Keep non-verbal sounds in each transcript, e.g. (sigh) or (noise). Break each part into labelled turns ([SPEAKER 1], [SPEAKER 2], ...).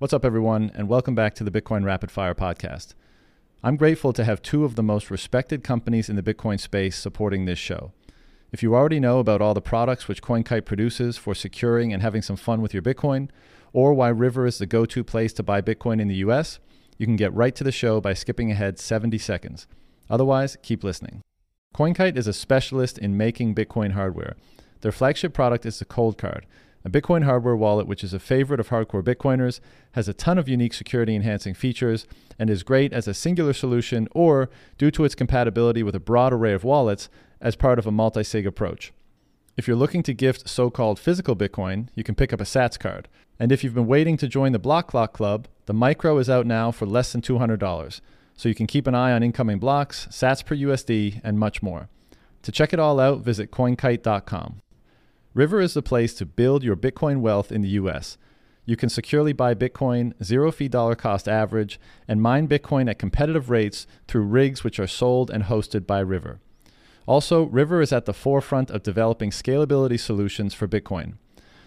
[SPEAKER 1] What's up, everyone, and welcome back to the Bitcoin Rapid Fire podcast. I'm grateful to have two of the most respected companies in the Bitcoin space supporting this show. If you already know about all the products which CoinKite produces for securing and having some fun with your Bitcoin, or why River is the go to place to buy Bitcoin in the US, you can get right to the show by skipping ahead 70 seconds. Otherwise, keep listening. CoinKite is a specialist in making Bitcoin hardware. Their flagship product is the Coldcard a Bitcoin hardware wallet, which is a favorite of hardcore Bitcoiners, has a ton of unique security enhancing features and is great as a singular solution or, due to its compatibility with a broad array of wallets, as part of a multi sig approach. If you're looking to gift so called physical Bitcoin, you can pick up a Sats card. And if you've been waiting to join the Block Clock Club, the Micro is out now for less than $200. So you can keep an eye on incoming blocks, Sats per USD, and much more. To check it all out, visit coinkite.com. River is the place to build your Bitcoin wealth in the US. You can securely buy Bitcoin, zero fee dollar cost average, and mine Bitcoin at competitive rates through rigs which are sold and hosted by River. Also, River is at the forefront of developing scalability solutions for Bitcoin.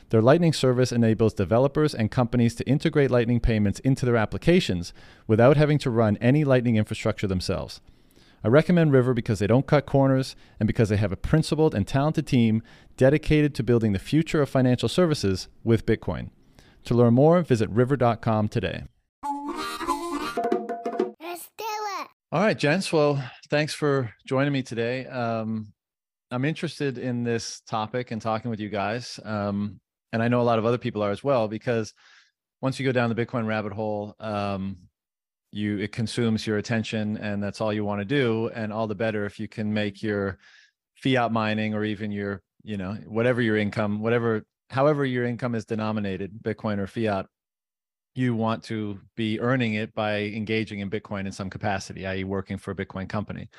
[SPEAKER 1] Their Lightning service enables developers and companies to integrate Lightning payments into their applications without having to run any Lightning infrastructure themselves. I recommend River because they don't cut corners and because they have a principled and talented team dedicated to building the future of financial services with Bitcoin. To learn more, visit river.com today.
[SPEAKER 2] Let's do it.
[SPEAKER 1] All right, gents. Well, thanks for joining me today. Um, I'm interested in this topic and talking with you guys. Um, and I know a lot of other people are as well, because once you go down the Bitcoin rabbit hole, um, you it consumes your attention and that's all you want to do and all the better if you can make your fiat mining or even your you know whatever your income whatever however your income is denominated bitcoin or fiat you want to be earning it by engaging in bitcoin in some capacity i.e working for a bitcoin company.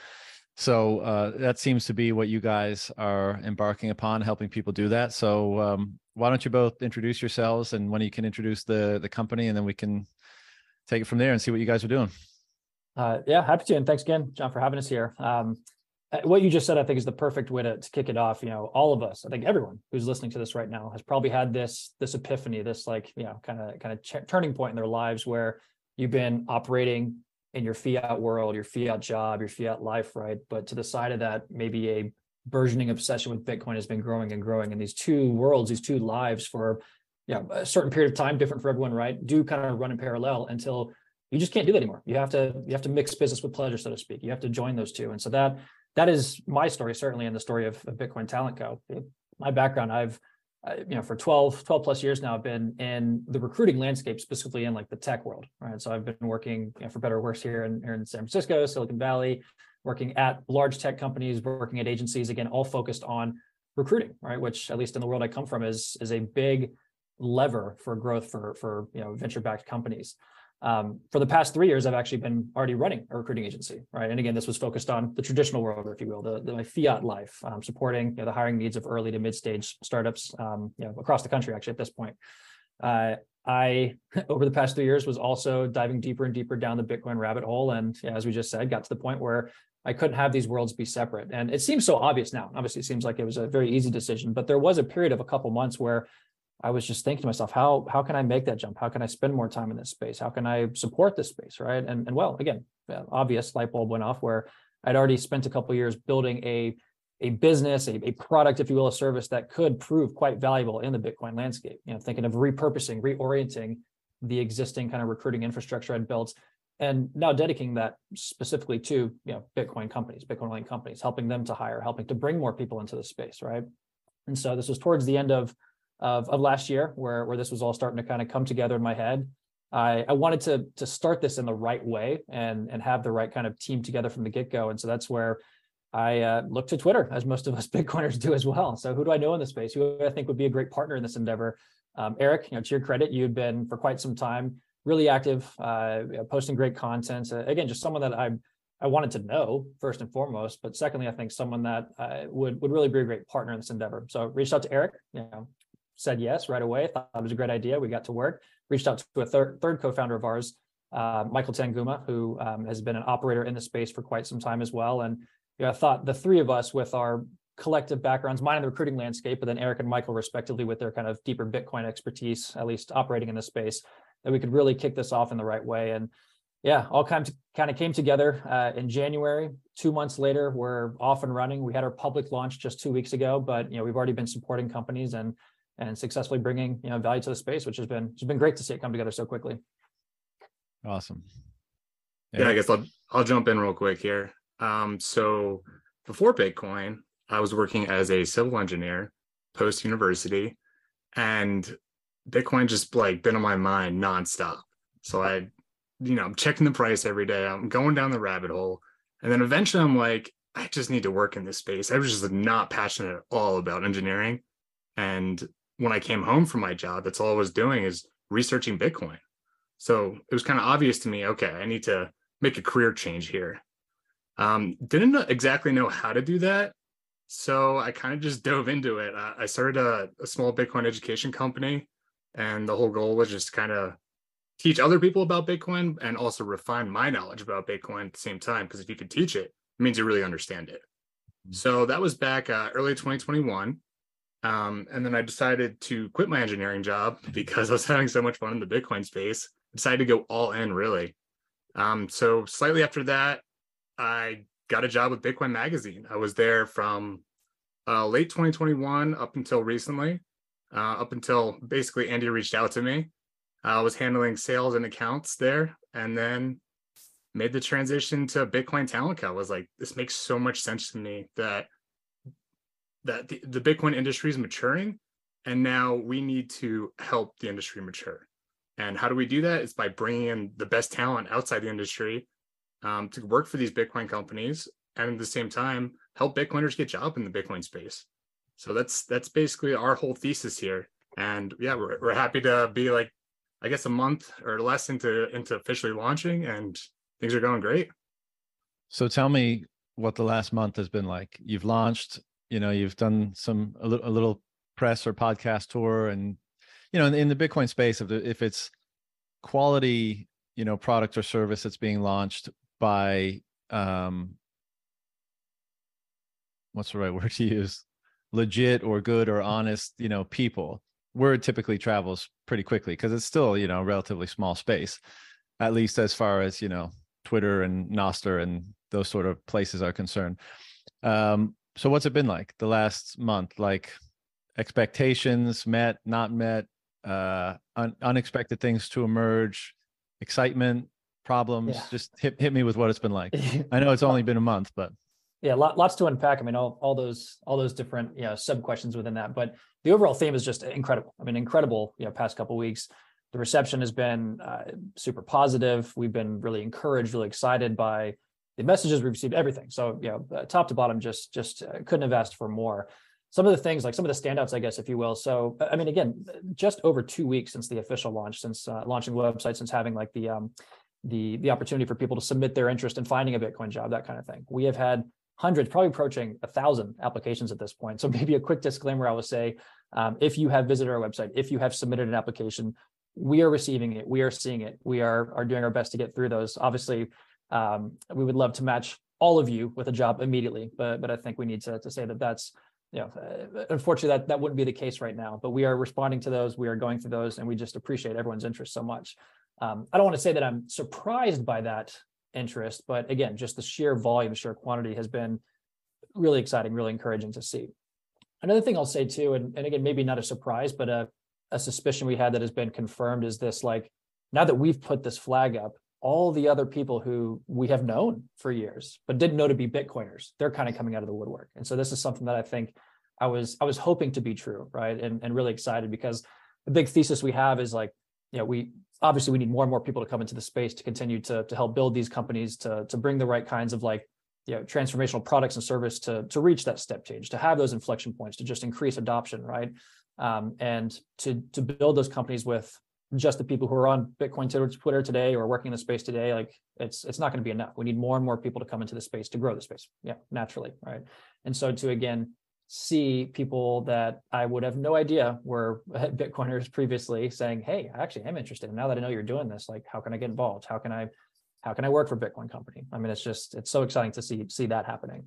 [SPEAKER 1] So uh, that seems to be what you guys are embarking upon helping people do that. So um, why don't you both introduce yourselves and when you can introduce the the company and then we can take it from there and see what you guys are doing.
[SPEAKER 3] Uh, yeah, happy to. And thanks again, John, for having us here. Um, uh, what you just said, I think, is the perfect way to, to kick it off. You know, all of us, I think everyone who's listening to this right now has probably had this this epiphany, this like you know, kind of kind of ch- turning point in their lives where you've been operating in your fiat world, your fiat job, your fiat life, right? But to the side of that, maybe a burgeoning obsession with Bitcoin has been growing and growing, and these two worlds, these two lives for yeah, a certain period of time, different for everyone, right? Do kind of run in parallel until you just can't do that anymore. You have to you have to mix business with pleasure, so to speak. You have to join those two, and so that that is my story certainly, and the story of, of Bitcoin Talent Co. My background, I've uh, you know for 12 12 plus years now, I've been in the recruiting landscape, specifically in like the tech world, right? So I've been working you know, for better or worse here in, here in San Francisco, Silicon Valley, working at large tech companies, working at agencies, again, all focused on recruiting, right? Which at least in the world I come from is is a big lever for growth for for you know venture backed companies. Um, for the past three years, I've actually been already running a recruiting agency, right? And again, this was focused on the traditional world, if you will, the, the fiat life, um, supporting you know, the hiring needs of early to mid stage startups, um, you know, across the country. Actually, at this point, uh, I (laughs) over the past three years was also diving deeper and deeper down the Bitcoin rabbit hole, and as we just said, got to the point where I couldn't have these worlds be separate. And it seems so obvious now. Obviously, it seems like it was a very easy decision, but there was a period of a couple months where I was just thinking to myself, how how can I make that jump? How can I spend more time in this space? How can I support this space? Right. And and well, again, obvious light bulb went off where I'd already spent a couple years building a a business, a, a product, if you will, a service that could prove quite valuable in the Bitcoin landscape. You know, thinking of repurposing, reorienting the existing kind of recruiting infrastructure I'd built, and now dedicating that specifically to you know Bitcoin companies, Bitcoin only companies, helping them to hire, helping to bring more people into the space, right? And so this was towards the end of of, of last year where, where this was all starting to kind of come together in my head. I, I wanted to, to start this in the right way and, and have the right kind of team together from the get-go. And so that's where I uh, look to Twitter, as most of us (laughs) Bitcoiners do as well. So who do I know in the space? Who I think would be a great partner in this endeavor? Um, Eric, you know, to your credit, you've been for quite some time really active, uh, posting great content. Uh, again, just someone that I I wanted to know first and foremost, but secondly, I think someone that uh, would would really be a great partner in this endeavor. So reached out to Eric, you know, said yes right away. Thought it was a great idea. We got to work. Reached out to a third third co-founder of ours, uh, Michael Tanguma, who um, has been an operator in the space for quite some time as well. And you know, I thought the three of us with our collective backgrounds, mine in the recruiting landscape, but then Eric and Michael respectively with their kind of deeper Bitcoin expertise, at least operating in the space, that we could really kick this off in the right way. And yeah, all kind of kind of came together uh, in January. Two months later, we're off and running. We had our public launch just two weeks ago, but you know we've already been supporting companies and and successfully bringing you know value to the space, which has been it's been great to see it come together so quickly.
[SPEAKER 1] Awesome.
[SPEAKER 2] Yeah, yeah I guess I'll I'll jump in real quick here. Um, so before Bitcoin, I was working as a civil engineer post university, and Bitcoin just like been on my mind nonstop. So I, you know, I'm checking the price every day. I'm going down the rabbit hole, and then eventually I'm like, I just need to work in this space. I was just not passionate at all about engineering, and when I came home from my job, that's all I was doing is researching Bitcoin. So it was kind of obvious to me, okay, I need to make a career change here. Um, didn't exactly know how to do that. So I kind of just dove into it. I started a, a small Bitcoin education company, and the whole goal was just to kind of teach other people about Bitcoin and also refine my knowledge about Bitcoin at the same time. Because if you can teach it, it means you really understand it. Mm-hmm. So that was back uh, early 2021. Um, and then I decided to quit my engineering job (laughs) because I was having so much fun in the Bitcoin space. I decided to go all in really. Um, so slightly after that, I got a job with Bitcoin Magazine. I was there from uh, late 2021 up until recently, uh, up until basically Andy reached out to me. I was handling sales and accounts there, and then made the transition to Bitcoin Talent Co. I was like, this makes so much sense to me that that the, the Bitcoin industry is maturing, and now we need to help the industry mature. And how do we do that? It's by bringing in the best talent outside the industry um, to work for these Bitcoin companies, and at the same time help Bitcoiners get job in the Bitcoin space. So that's that's basically our whole thesis here. And yeah, we're we're happy to be like, I guess a month or less into into officially launching, and things are going great.
[SPEAKER 1] So tell me what the last month has been like. You've launched, you know, you've done some a little, a little press or podcast tour, and you know, in, in the Bitcoin space, if the, if it's quality, you know, product or service that's being launched by um, what's the right (laughs) word to use? Legit or good or honest, you know, people. Word typically travels pretty quickly because it's still, you know, a relatively small space, at least as far as you know, Twitter and Nostr and those sort of places are concerned. Um, so what's it been like the last month? Like expectations met, not met, uh, un- unexpected things to emerge, excitement, problems. Yeah. Just hit hit me with what it's been like. (laughs) I know it's only been a month, but
[SPEAKER 3] yeah, lot, lots to unpack. I mean, all, all those all those different you know sub questions within that, but the overall theme is just incredible. I mean, incredible. You know, past couple weeks, the reception has been uh, super positive. We've been really encouraged, really excited by the messages we've received. Everything. So you know, uh, top to bottom, just just uh, couldn't have asked for more. Some of the things like some of the standouts i guess if you will. So i mean again just over two weeks since the official launch since uh, launching the website since having like the um the the opportunity for people to submit their interest in finding a bitcoin job that kind of thing. We have had hundreds probably approaching a thousand applications at this point. So (laughs) maybe a quick disclaimer i will say um, if you have visited our website if you have submitted an application we are receiving it. We are seeing it. We are are doing our best to get through those. Obviously um, we would love to match all of you with a job immediately but but i think we need to, to say that that's you know, uh, unfortunately, that that wouldn't be the case right now. But we are responding to those. We are going through those, and we just appreciate everyone's interest so much. Um, I don't want to say that I'm surprised by that interest, but again, just the sheer volume, sheer quantity has been really exciting, really encouraging to see. Another thing I'll say too, and, and again, maybe not a surprise, but a, a suspicion we had that has been confirmed is this like, now that we've put this flag up, all the other people who we have known for years but didn't know to be bitcoiners they're kind of coming out of the woodwork. And so this is something that i think i was i was hoping to be true right? And, and really excited because the big thesis we have is like you know we obviously we need more and more people to come into the space to continue to, to help build these companies to, to bring the right kinds of like you know transformational products and service to to reach that step change to have those inflection points to just increase adoption right? Um, and to to build those companies with just the people who are on Bitcoin Twitter today or working in the space today, like it's it's not going to be enough. We need more and more people to come into the space to grow the space. Yeah, naturally, right? And so to again see people that I would have no idea were (laughs) Bitcoiners previously saying, "Hey, I actually am interested. And now that I know you're doing this, like, how can I get involved? How can I how can I work for Bitcoin company?" I mean, it's just it's so exciting to see see that happening.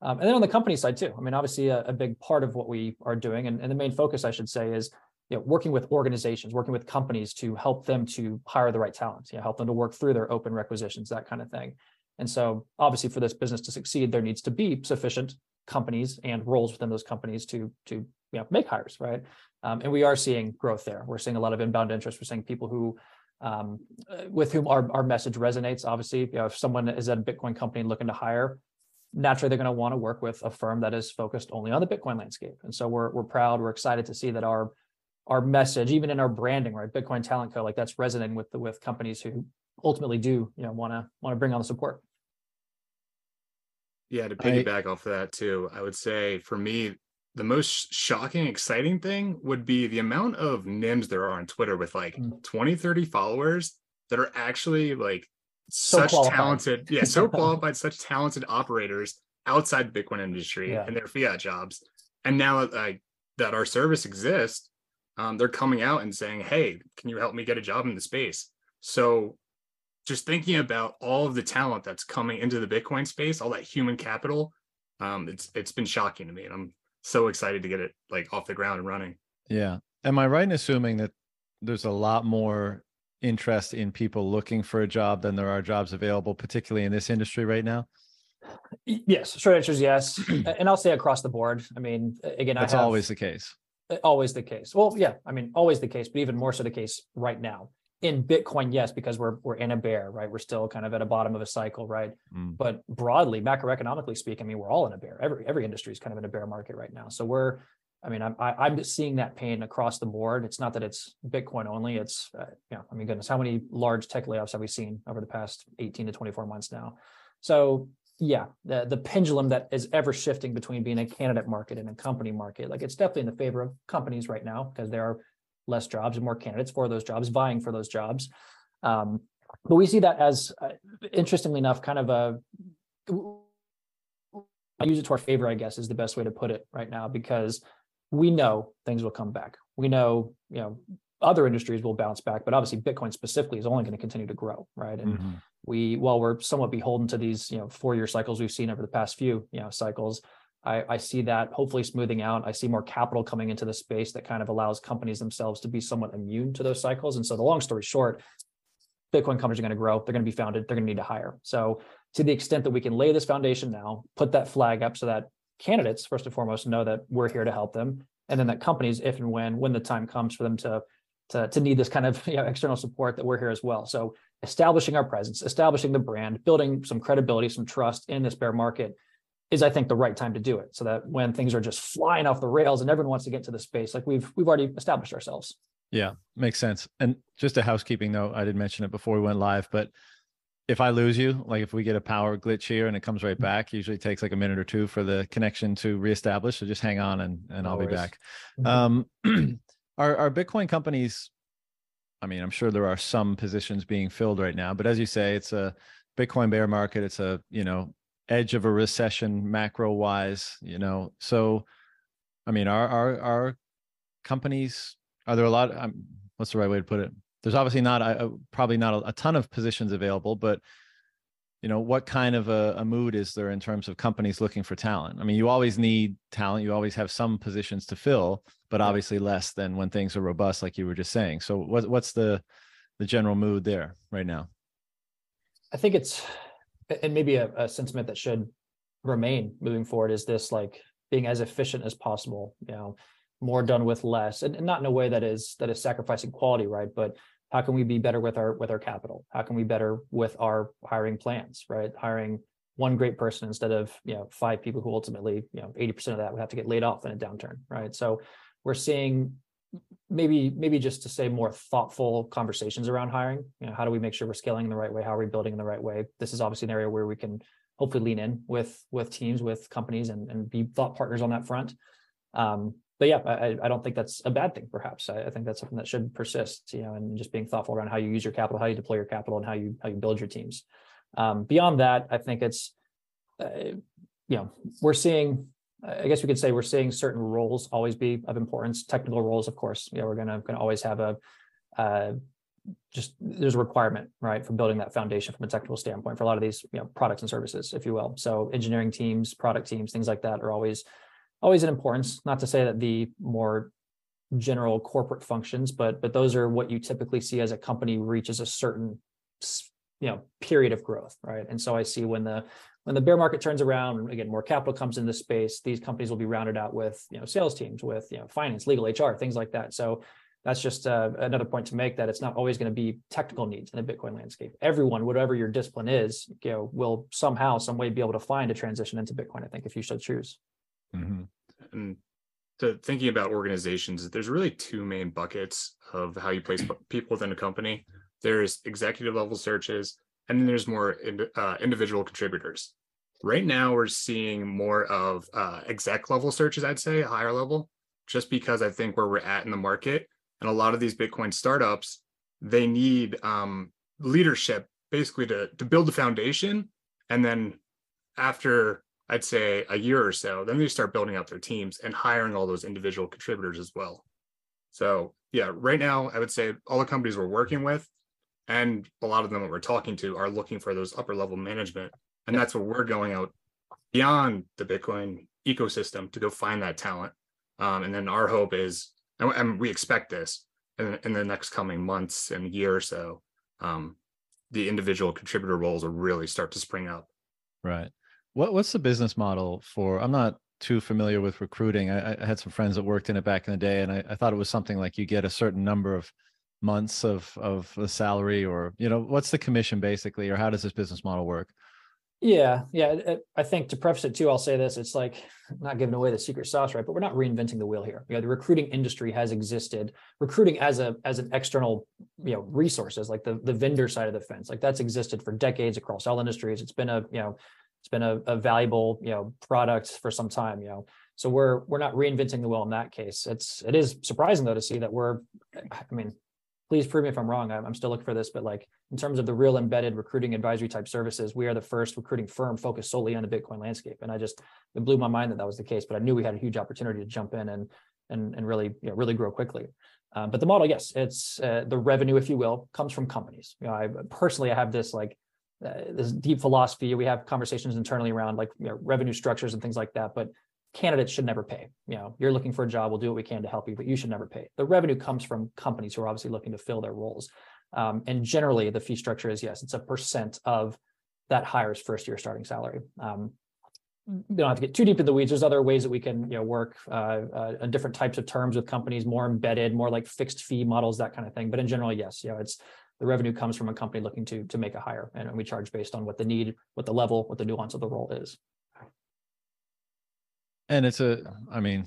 [SPEAKER 3] Um, and then on the company side too. I mean, obviously a, a big part of what we are doing, and, and the main focus, I should say, is you know, working with organizations, working with companies to help them to hire the right talent, you know, help them to work through their open requisitions, that kind of thing. And so obviously for this business to succeed, there needs to be sufficient companies and roles within those companies to to you know, make hires, right? Um, and we are seeing growth there. We're seeing a lot of inbound interest. We're seeing people who um, with whom our, our message resonates. Obviously, you know, if someone is at a Bitcoin company looking to hire, naturally they're going to want to work with a firm that is focused only on the Bitcoin landscape. And so we're we're proud, we're excited to see that our our message, even in our branding, right, Bitcoin Talent Co, like that's resonating with the with companies who ultimately do, you know, want to want to bring on the support.
[SPEAKER 2] Yeah, to piggyback I, off of that too, I would say for me, the most shocking, exciting thing would be the amount of nyms there are on Twitter with like mm. 20, 30 followers that are actually like so such qualified. talented, yeah, so (laughs) qualified, such talented operators outside the Bitcoin industry yeah. and their fiat jobs. And now like that our service exists, um, they're coming out and saying, Hey, can you help me get a job in the space? So just thinking about all of the talent that's coming into the Bitcoin space, all that human capital, um, it's it's been shocking to me, and I'm so excited to get it like off the ground and running.
[SPEAKER 1] Yeah, am I right in assuming that there's a lot more interest in people looking for a job than there are jobs available, particularly in this industry right now?
[SPEAKER 3] Yes, short answer is yes, (clears throat) and I'll say across the board. I mean, again,
[SPEAKER 1] that's
[SPEAKER 3] have,
[SPEAKER 1] always the case.
[SPEAKER 3] Always the case. Well, yeah, I mean, always the case, but even more so the case right now in Bitcoin, yes, because we're we're in a bear, right? We're still kind of at a bottom of a cycle, right? Mm. But broadly, macroeconomically speaking, I mean, we're all in a bear. Every every industry is kind of in a bear market right now. So we're, I mean, I'm I, am i am seeing that pain across the board. It's not that it's Bitcoin only. It's uh, yeah, I mean, goodness, how many large tech layoffs have we seen over the past 18 to 24 months now? So yeah, the the pendulum that is ever shifting between being a candidate market and a company market, like it's definitely in the favor of companies right now because there are less jobs and more candidates for those jobs, vying for those jobs. Um, but we see that as, uh, interestingly enough, kind of a I use it to our favor, I guess, is the best way to put it right now, because we know things will come back. We know, you know, other industries will bounce back, but obviously Bitcoin specifically is only going to continue to grow, right? And mm-hmm. we, while we're somewhat beholden to these, you know, four-year cycles we've seen over the past few, you know, cycles, I, I, see that hopefully smoothing out. I see more capital coming into the space that kind of allows companies themselves to be somewhat immune to those cycles. And so the long story short, Bitcoin companies are going to grow. They're going to be founded. They're going to need to hire. So to the extent that we can lay this foundation now, put that flag up so that candidates, first and foremost, know that we're here to help them. And then that companies, if and when, when the time comes for them to to, to need this kind of (laughs) you know, external support that we're here as well. So establishing our presence, establishing the brand, building some credibility, some trust in this bear market is I think the right time to do it so that when things are just flying off the rails and everyone wants to get to the space, like we've we've already established ourselves.
[SPEAKER 1] Yeah, makes sense. And just a housekeeping note, I did mention it before we went live, but if I lose you, like if we get a power glitch here and it comes right back, usually takes like a minute or two for the connection to reestablish. So just hang on and and no I'll worries. be back. Um, (clears throat) our our Bitcoin companies, I mean, I'm sure there are some positions being filled right now, but as you say, it's a Bitcoin bear market. It's a you know edge of a recession macro wise you know so i mean are are are companies are there a lot um, what's the right way to put it there's obviously not a, probably not a, a, ton of positions available but you know what kind of a, a, mood is there in terms of companies looking for talent? I mean you always need talent. You always have some positions to fill but obviously less than when things are robust like you were just saying. So what, what's the the general mood there right now?
[SPEAKER 3] I think it's and maybe a, a sentiment that should remain moving forward is this like being as efficient as possible you know more done with less and, and, not in a way that is that is sacrificing quality right? But how can we be better with our with our capital? How can we better with our hiring plans right? Hiring one great person instead of you know five people who ultimately you know 80% of that would have to get laid off in a downturn right? So we're seeing maybe maybe just to say more thoughtful conversations around hiring. You know how do we make sure we're scaling in the right way? How are we building in the right way? This is obviously an area where we can hopefully lean in with with teams with companies and, and be thought partners on that front. Um, but yeah I, I don't think that's a bad thing perhaps I, I, think that's something that should persist you know and just being thoughtful around how you use your capital how you deploy your capital and how you how you build your teams um, beyond that i think it's uh, you know we're seeing I guess we could say we're seeing certain roles always be of importance. Technical roles, of course, you know, we're gonna gonna always have a uh, just there's a requirement, right, for building that foundation from a technical standpoint for a lot of these you know products and services, if you will. So engineering teams, product teams, things like that are always always an importance. Not to say that the more general corporate functions, but but those are what you typically see as a company reaches a certain you know period of growth, right? And so I see when the when the bear market turns around, again, more capital comes into the space. These companies will be rounded out with you know sales teams, with you know finance, legal, HR, things like that. So that's just uh, another point to make that it's not always going to be technical needs in the Bitcoin landscape. Everyone, whatever your discipline is, you know, will somehow, some way be able to find a transition into Bitcoin. I think if you should choose.
[SPEAKER 2] Mm-hmm. And to thinking about organizations, there's really two main buckets of how you place (clears throat) people within a company. There's executive level searches, and then there's more uh, individual contributors. Right now, we're seeing more of uh, exec level searches, I'd say, higher level, just because I think where we're at in the market and a lot of these Bitcoin startups, they need um, leadership basically to to build the foundation, and then after I'd say a year or so, then they start building out their teams and hiring all those individual contributors as well. So yeah, right now I would say all the companies we're working with and a lot of them that we're talking to are looking for those upper level management. And that's what we're going out beyond the Bitcoin ecosystem to go find that talent. Um, and then our hope is and, and we expect this in, in, the next coming months and year or so um, the individual contributor roles will really start to spring up
[SPEAKER 1] right what what's the business model for i'm not too familiar with recruiting i, I had some friends that worked in it back in the day and I, I thought it was something like you get a certain number of months of of the salary or you know what's the commission basically or how does this business model work
[SPEAKER 3] yeah, yeah. I think to preface it too, I'll say this: it's like not giving away the secret sauce, right? But we're not reinventing the wheel here. You know, the recruiting industry has existed. Recruiting as a as an external, you know, resources like the the vendor side of the fence, like that's existed for decades across all industries. It's been a you know, it's been a, a valuable you know product for some time. You know, so we're we're not reinventing the wheel in that case. It's it is surprising though to see that we're, I mean, please prove me if I'm wrong. I'm, I'm still looking for this, but like in terms of the real embedded recruiting advisory type services, we are the first recruiting firm focused solely on the Bitcoin landscape. And I just it blew my mind that that was the case, but I knew we had a huge opportunity to jump in and and and really you know, really grow quickly. Um, but the model, yes, it's uh, the revenue, if you will, comes from companies. You know, I personally I have this like uh, this deep philosophy. We have conversations internally around like you know, revenue structures and things like that. But candidates should never pay. You know, you're looking for a job, we'll do what we can to help you, but you should never pay. The revenue comes from companies who are obviously looking to fill their roles. Um, and generally, the fee structure is yes, it's a percent of that hire's first year starting salary. Um, you don't have to get too deep in the weeds. There's other ways that we can, you know, work uh, uh, on different types of terms with companies, more embedded, more like fixed fee models, that kind of thing. But in general, yes, you know, it's the revenue comes from a company looking to to make a hire, and we charge based on what the need, what the level, what the nuance of the role is.
[SPEAKER 1] And it's a, I mean,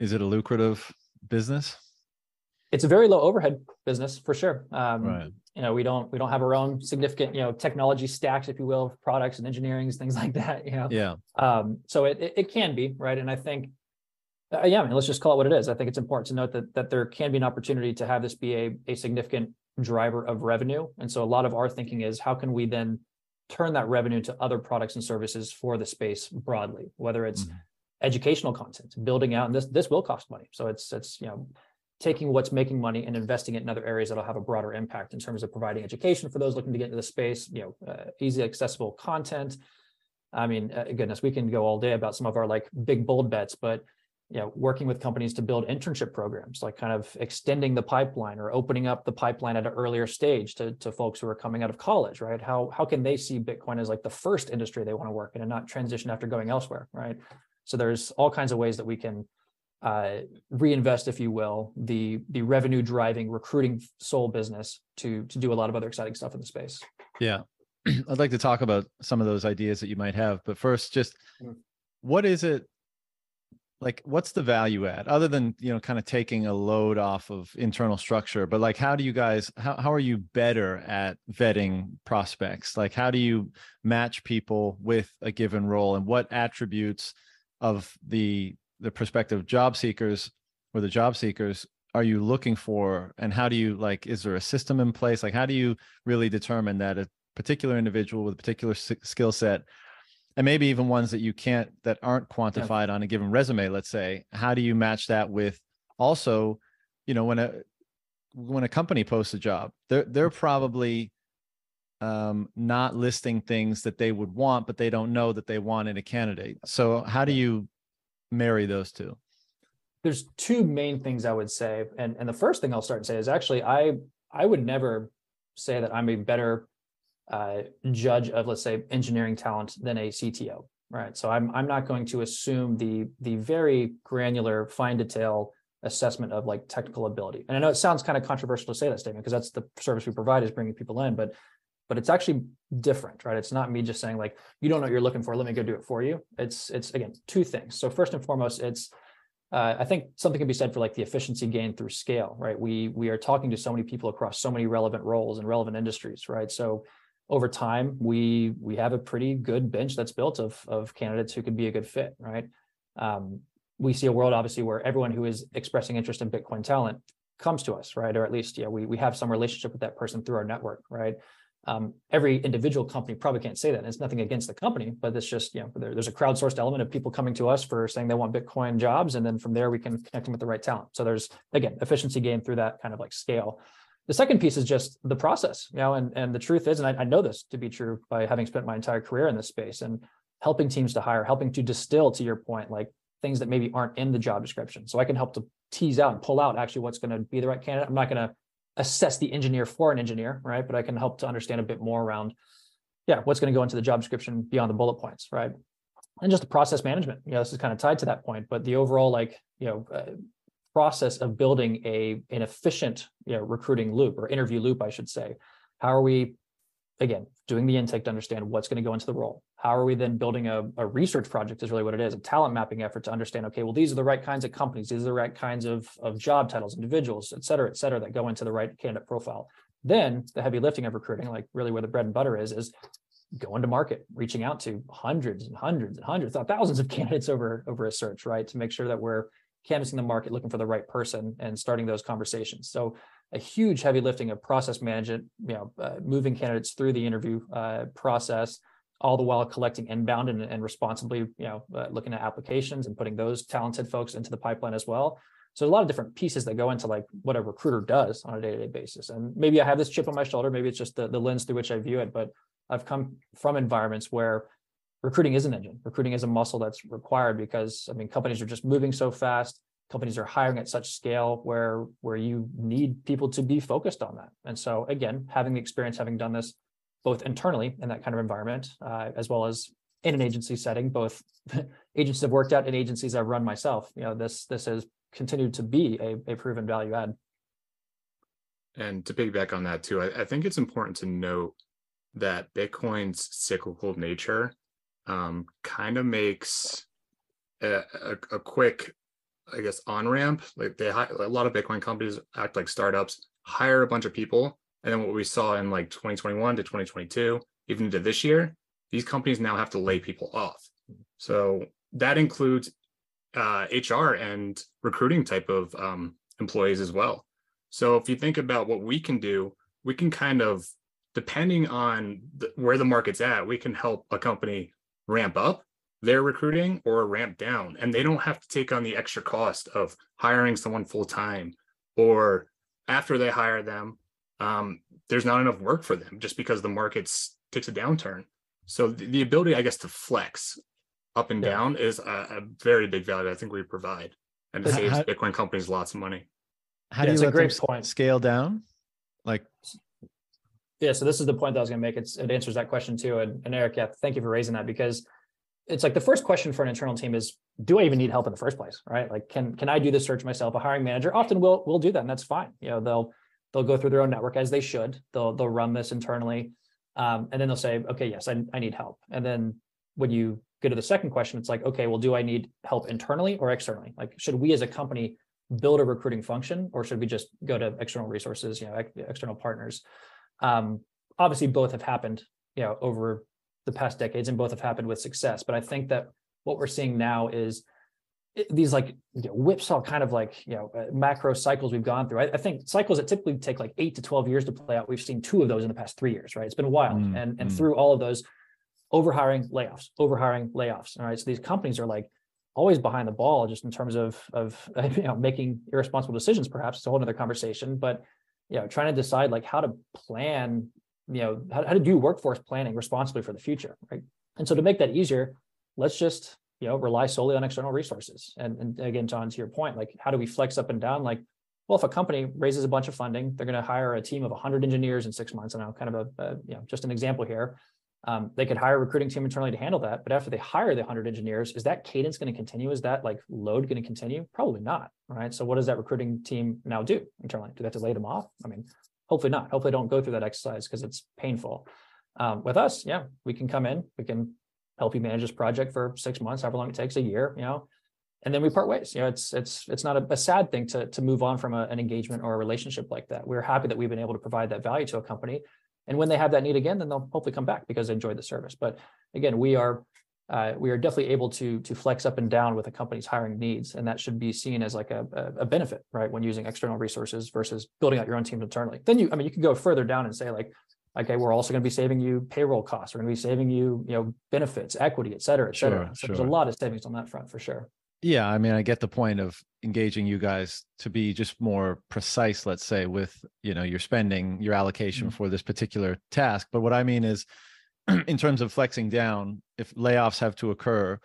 [SPEAKER 1] is it a lucrative business?
[SPEAKER 3] It's a very low overhead business for sure. Um, right. You know, we don't we don't have our own significant you know technology stacks, if you will, of products and engineering things like that. You know.
[SPEAKER 1] Yeah.
[SPEAKER 3] Um, so it, it, it can be right, and I think uh, yeah, I mean, let's just call it what it is. I think it's important to note that that there can be an opportunity to have this be a, a significant driver of revenue. And so a lot of our thinking is how can we then turn that revenue to other products and services for the space broadly, whether it's mm-hmm educational content, building out, and this this will cost money. So it's it's you know taking what's making money and investing it in other areas that'll have a broader impact in terms of providing education for those looking to get into the space. You know, uh, easy accessible content. I mean, uh, goodness, we can go all day about some of our like big bold bets, but you know, working with companies to build internship programs, like kind of extending the pipeline or opening up the pipeline at an earlier stage to, to folks who are coming out of college, right? How how can they see Bitcoin as like the first industry they want to work in and not transition after going elsewhere, right? So there's all kinds of ways that we can uh, reinvest, if you will, the the revenue driving recruiting soul business to to do a lot of other exciting stuff in the space.
[SPEAKER 1] Yeah, (clears throat) I'd like to talk about some of those ideas that you might have, but first, just mm-hmm. what is it like? What's the value add other than you know kind of taking a load off of internal structure? But like, how do you guys? How how are you better at vetting prospects? Like, how do you match people with a given role, and what attributes? of the the prospective job seekers or the job seekers are you looking for and how do you like is there a system in place like how do you really determine that a particular individual with a particular skill set and maybe even ones that you can't that aren't quantified yeah. on a given resume let's say how do you match that with also you know when a when a company posts a job they're they're probably um, not listing things that they would want, but they don't know that they want in a candidate. So how do you marry those two?
[SPEAKER 3] there's two main things I would say, and and the first thing I'll start and say is actually I I would never say that I'm a better uh, judge of let's say engineering talent than a CTO, right? So I'm I'm not going to assume the the very granular, fine detail assessment of like technical ability. And I know it sounds kind of controversial to say that statement because that's the service we provide is bringing people in, but but it's actually different, right? It's not me just saying like you don't know what you're looking for, let me go do it for you. It's it's again two things. So first and foremost, it's uh, I think something can be said for like the efficiency gain through scale, right? We we are talking to so many people across so many relevant roles and relevant industries, right? So over time, we we have a pretty good bench that's built of of candidates who could be a good fit, right? Um, we see a world obviously where everyone who is expressing interest in Bitcoin talent comes to us, right? Or at least, yeah, we we have some relationship with that person through our network, right? Um, every individual company probably can't say that. And it's nothing against the company, but it's just, you know, there, there's a crowdsourced element of people coming to us for saying they want Bitcoin jobs. And then from there, we can connect them with the right talent. So there's, again, efficiency gain through that kind of like scale. The second piece is just the process, you know, and, and the truth is, and I, I know this to be true by having spent my entire career in this space and helping teams to hire, helping to distill to your point, like things that maybe aren't in the job description. So I can help to tease out and pull out actually what's going to be the right candidate. I'm not going to assess the engineer for an engineer, right? But I can help to understand a bit more around, yeah, what's going to go into the job description beyond the bullet points, right? And just the process management. You know, this is kind of tied to that point, but the overall like you know uh, process of building a an efficient you know recruiting loop or interview loop, I should say. How are we again, doing the intake to understand what's going to go into the role. How are we then building a, a, research project is really what it is, a talent mapping effort to understand, okay, well, these are the right kinds of companies, these are the right kinds of, of job titles, individuals, et cetera, et cetera, that go into the right candidate profile. Then the heavy lifting of recruiting, like really where the bread and butter is, is going to market, reaching out to hundreds and hundreds and hundreds, thousands of (laughs) candidates over, over a search, right? To make sure that we're canvassing the market, looking for the right person and starting those conversations. So a huge heavy lifting of process management, you know, uh, moving candidates through the interview uh, process, all the while collecting inbound and, and responsibly, you know, uh, looking at applications and putting those talented folks into the pipeline as well. So a lot of different pieces that go into like what a recruiter does on a day-to-day basis. And maybe I have this chip on my shoulder, maybe it's just the, the lens through which I view it, but I've come from environments where recruiting is an engine. Recruiting is a muscle that's required because I mean companies are just moving so fast. Companies are hiring at such scale where where you need people to be focused on that. And so again having the experience having done this both internally in that kind of environment uh, as well as in an agency setting both (laughs) agencies have worked out and agencies i've run myself you know this this has continued to be a, a proven value add.
[SPEAKER 2] And to piggyback on that too I, I think it's important to note that bitcoin's cyclical nature um, kind of makes a, a, a quick I guess on ramp. Like they a lot of Bitcoin companies act like startups, hire a bunch of people, and then what we saw in like 2021 to 2022, even to this year, these companies now have to lay people off. So that includes uh, HR and recruiting type of um, employees as well. So if you think about what we can do, we can kind of, depending on the, where the market's at, we can help a company ramp up their recruiting or ramp down. And they don't have to take on the extra cost of hiring someone full time or after they hire them um, there's not enough work for them just because the market takes a downturn. So the, the ability i guess to flex up and yeah. down is a, a, very big value i think we provide. And it saves how, bitcoin companies lots of money.
[SPEAKER 1] How yeah, do you let a great point. scale down? Like
[SPEAKER 3] yeah so this is the point that i was going to make. It's, it answers that question too. And, and eric yeah thank you for raising that because it's like the first question for an internal team is do i even need help in the first place right? Like can can i do the search myself? A hiring manager often will will do that and that's fine. You know they'll they'll go through their own network as they should. They'll they'll run this internally um, and then they'll say okay yes I, I need help. And then when you go to the second question it's like okay well do i need help internally or externally? Like should we as a company build a recruiting function or should we just go to external resources you know external partners um, obviously both have happened you know over the past decades, and both have happened with success. But I think that what we're seeing now is these like you know, whipsaw kind of like you know uh, macro cycles we've gone through. I, I, think cycles that typically take like eight to twelve years to play out. We've seen two of those in the past three years, right? It's been a while, mm, and and mm. through all of those, overhiring, layoffs, overhiring, layoffs. All right, so these companies are like always behind the ball just in terms of of (laughs) you know making irresponsible decisions. Perhaps it's a whole other conversation, but you know trying to decide like how to plan you know how, how to do workforce planning responsibly for the future right and so to make that easier let's just you know, rely solely on external resources. And, and again, John, to your point, like how do we flex up and down? Like, well, if a company raises a bunch of funding, they're going to hire a team of 100 engineers in six months. And I'm kind of a, a you know, just an example here. Um, they could hire a recruiting team internally to handle that. But after they hire the 100 engineers, is that cadence going to continue? Is that like load going to continue? Probably not. Right. So what does that recruiting team now do internally? Do they have to lay them off? I mean, hopefully not. Hopefully don't go through that exercise because it's painful. Um, with us, yeah, we can come in, we can help you manage this project for six months, however long it takes, a year, you know, and then we part ways. You know, it's it's it's not a, a sad thing to to move on from a, an engagement or a relationship like that. We're happy that we've been able to provide that value to a company, and when they have that need again, then they'll hopefully come back because they enjoyed the service. But again, we are uh, we are definitely able to to flex up and down with a company's hiring needs, and that should be seen as like a, a benefit, right? When using external resources versus building out your own teams internally. Then you, I mean, you can go further down and say like, okay, we're also going to be saving you payroll costs. We're going to be saving you, you know, benefits, equity, et cetera, et cetera. Sure, so sure. there's a lot of savings on that front for sure.
[SPEAKER 1] Yeah, I mean, I get the point of engaging you guys to be just more precise, let's say, with you know your spending, your allocation mm-hmm. for this particular task. But what I mean is, (clears throat) in terms of flexing down, if layoffs have to occur,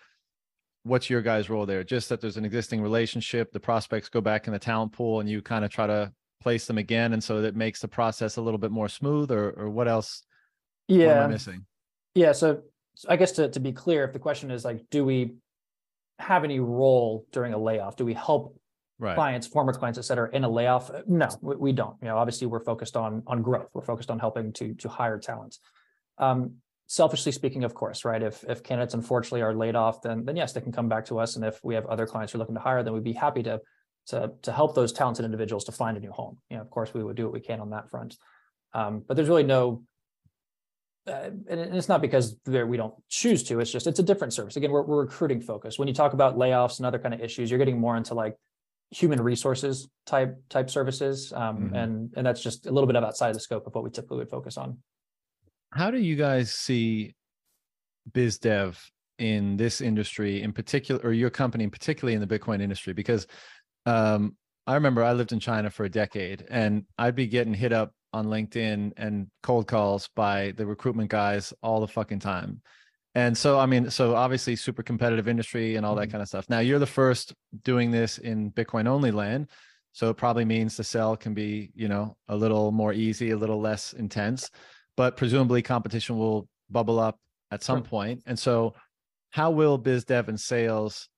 [SPEAKER 1] what's your guys' role there? Just that there's an existing relationship, the prospects go back in the talent pool, and you kind of try to place them again, and so that makes the process a little bit more smooth. Or, or what else?
[SPEAKER 3] Yeah,
[SPEAKER 1] missing.
[SPEAKER 3] Yeah, so I guess to to be clear, if the question is like, do we have any role during a layoff? Do we help right. clients, former clients, et cetera, in a layoff? No, we, we, don't. You know, obviously we're focused on on growth. We're focused on helping to to hire talent. Um, selfishly speaking, of course, right? If if candidates unfortunately are laid off, then then yes, they can come back to us. And if we have other clients who are looking to hire, then we'd be happy to to to help those talented individuals to find a new home. You know, of course, we would do what we can on that front. Um, but there's really no uh, and it's not because we don't choose to it's just it's a different service. Again we're, we're recruiting focused. When you talk about layoffs and other kind of issues you're getting more into like human resources type type services um, mm-hmm. and and that's just a little bit of outside of the scope of what we typically would focus on.
[SPEAKER 1] How do you guys see biz dev in this industry in particular or your company particularly in the bitcoin industry? Because um, i remember i lived in china for a decade and i'd be getting hit up on LinkedIn and cold calls by the recruitment guys all the fucking time. And so, I mean, so obviously super competitive industry and all that mm-hmm. kind of stuff. Now you're the first doing this in Bitcoin only land. So it probably means the sell can be, you know, a little more easy, a little less intense, but presumably competition will bubble up at some point. And so how will biz dev and sales,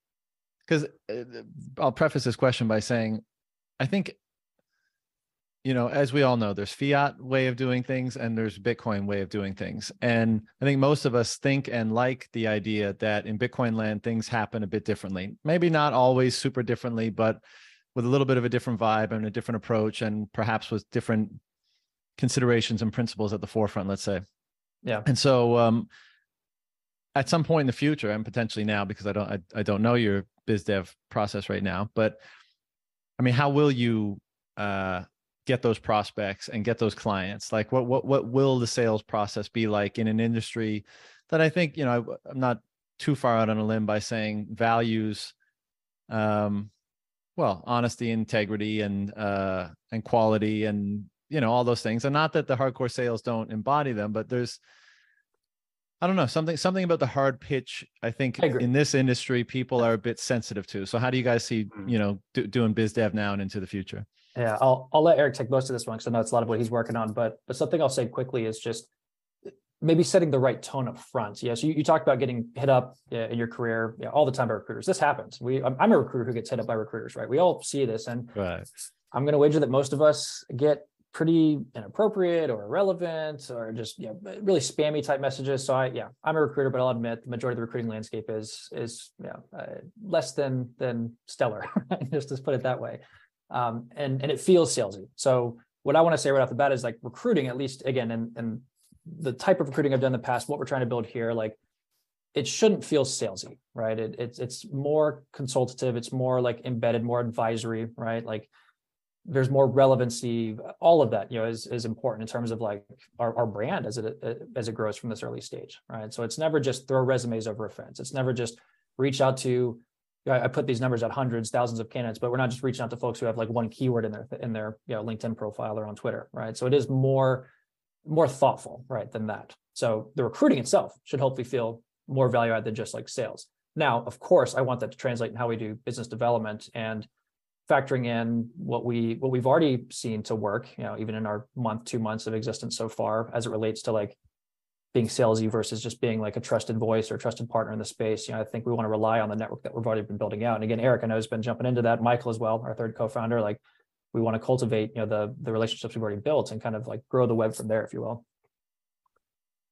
[SPEAKER 1] because uh, I'll preface this question by saying, I think you know, as we all know, there's fiat way of doing things and there's Bitcoin way of doing things. And I think most of us think and like the idea that in Bitcoin land, things happen a bit differently. Maybe not always super differently, but with a little bit of a different vibe and a different approach, and perhaps with different considerations and principles at the forefront, let's say.
[SPEAKER 3] Yeah.
[SPEAKER 1] And so, um, at some point in the future, and potentially now, because I don't, I, I don't know your biz dev process right now, but I mean, how will you, uh, get those prospects and get those clients like what what what will the sales process be like in an industry that i think you know i'm not too far out on a limb by saying values um well honesty integrity and uh and quality and you know all those things and not that the hardcore sales don't embody them but there's I don't know something something about the hard pitch. I think I in this industry, people are a bit sensitive to. So, how do you guys see mm. you know do, doing biz dev now and into the future?
[SPEAKER 3] Yeah, I'll I'll let Eric take most of this one because I know it's a lot of what he's working on. But but something I'll say quickly is just maybe setting the right tone up front. Yeah, so you, you talked about getting hit up yeah, in your career yeah, all the time by recruiters. This happens. We I'm, I'm, a recruiter who gets hit up by recruiters, right? We all see this, and right. I'm going to wager that most of us get pretty inappropriate or irrelevant or just you know, really spammy type messages. So I yeah, I'm a recruiter, but I'll admit the majority of the recruiting landscape is is you know, uh, less than than stellar, (laughs) just to put it that way um, and and it feels salesy. So what I want to say right off the bat is like recruiting, at least again, and and the type of recruiting I've done in the past, what we're trying to build here, like it shouldn't feel salesy, right? It, it's it's more consultative, it's more like embedded, more advisory, right? Like there's more relevancy. All of that, you know, is is important in terms of like our, our brand as it as it grows from this early stage, right? So it's never just throw resumes over a fence. It's never just reach out to I put these numbers at hundreds, thousands of candidates, but we're not just reaching out to folks who have like one keyword in their in their you know, LinkedIn profile or on Twitter, right? So it is more more thoughtful, right, than that. So the recruiting itself should hopefully feel more value add than just like sales. Now, of course, I want that to translate in how we do business development and factoring in what we what we've already seen to work, you know, even in our month, two months of existence so far, as it relates to like being salesy versus just being like a trusted voice or a trusted partner in the space. You know, I think we want to rely on the network that we've already been building out. And again, Eric, I know has been jumping into that. Michael as well, our third co-founder. Like we want to cultivate, you know, the the relationships we've already built and kind of like grow the web from there, if you will.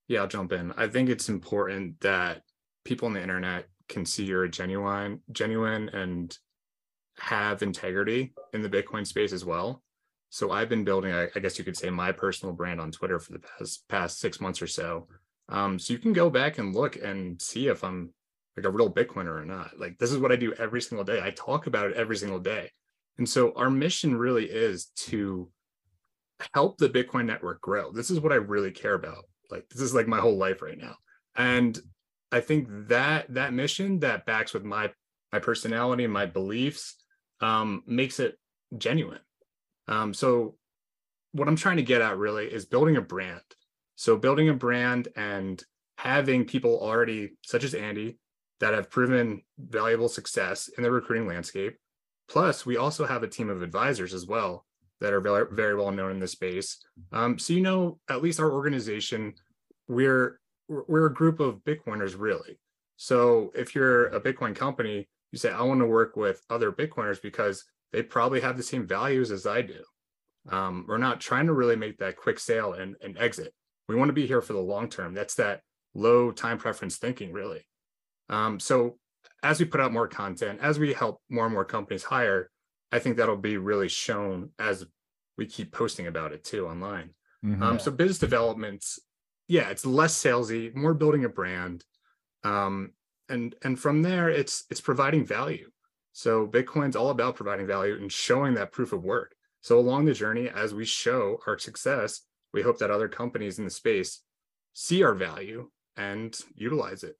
[SPEAKER 2] Yeah, I'll jump in. I think it's important that people on the internet can see you're genuine, genuine and have integrity in the Bitcoin space as well. So I've been building, I, guess you could say, my personal brand on Twitter for the past past six months or so. Um, so you can go back and look and see if I'm like a real Bitcoiner or not. Like this is what I do every single day. I talk about it every single day. And so our mission really is to help the Bitcoin network grow. This is what I really care about. Like this is like my whole life right now. And I think that that mission that backs with my my personality and my beliefs um, makes it genuine. Um, so what I'm trying to get at really is building a brand. So building a brand and having people already, such as Andy, that have proven valuable success in the recruiting landscape. Plus, we also have a team of advisors as well that are very, well known in this space. Um, so you know, at least our organization, we're we're a group of Bitcoiners really. So if you're a Bitcoin company, you say, I want to work with other Bitcoiners because they probably have the same values as I do. Um, we're not trying to really make that quick sale and, and exit. We want to be here for the long term. That's that low time preference thinking, really. Um, so as we put out more content, as we help more and more companies hire, I think that'll be really shown as we keep posting about it too online. Mm-hmm. Um, so business developments, yeah, it's less salesy, more building a brand, um, and and from there, it's it's providing value. So Bitcoin's all about providing value and showing that proof of work. So along the journey, as we show our success, we hope that other companies in the space see our value and utilize it.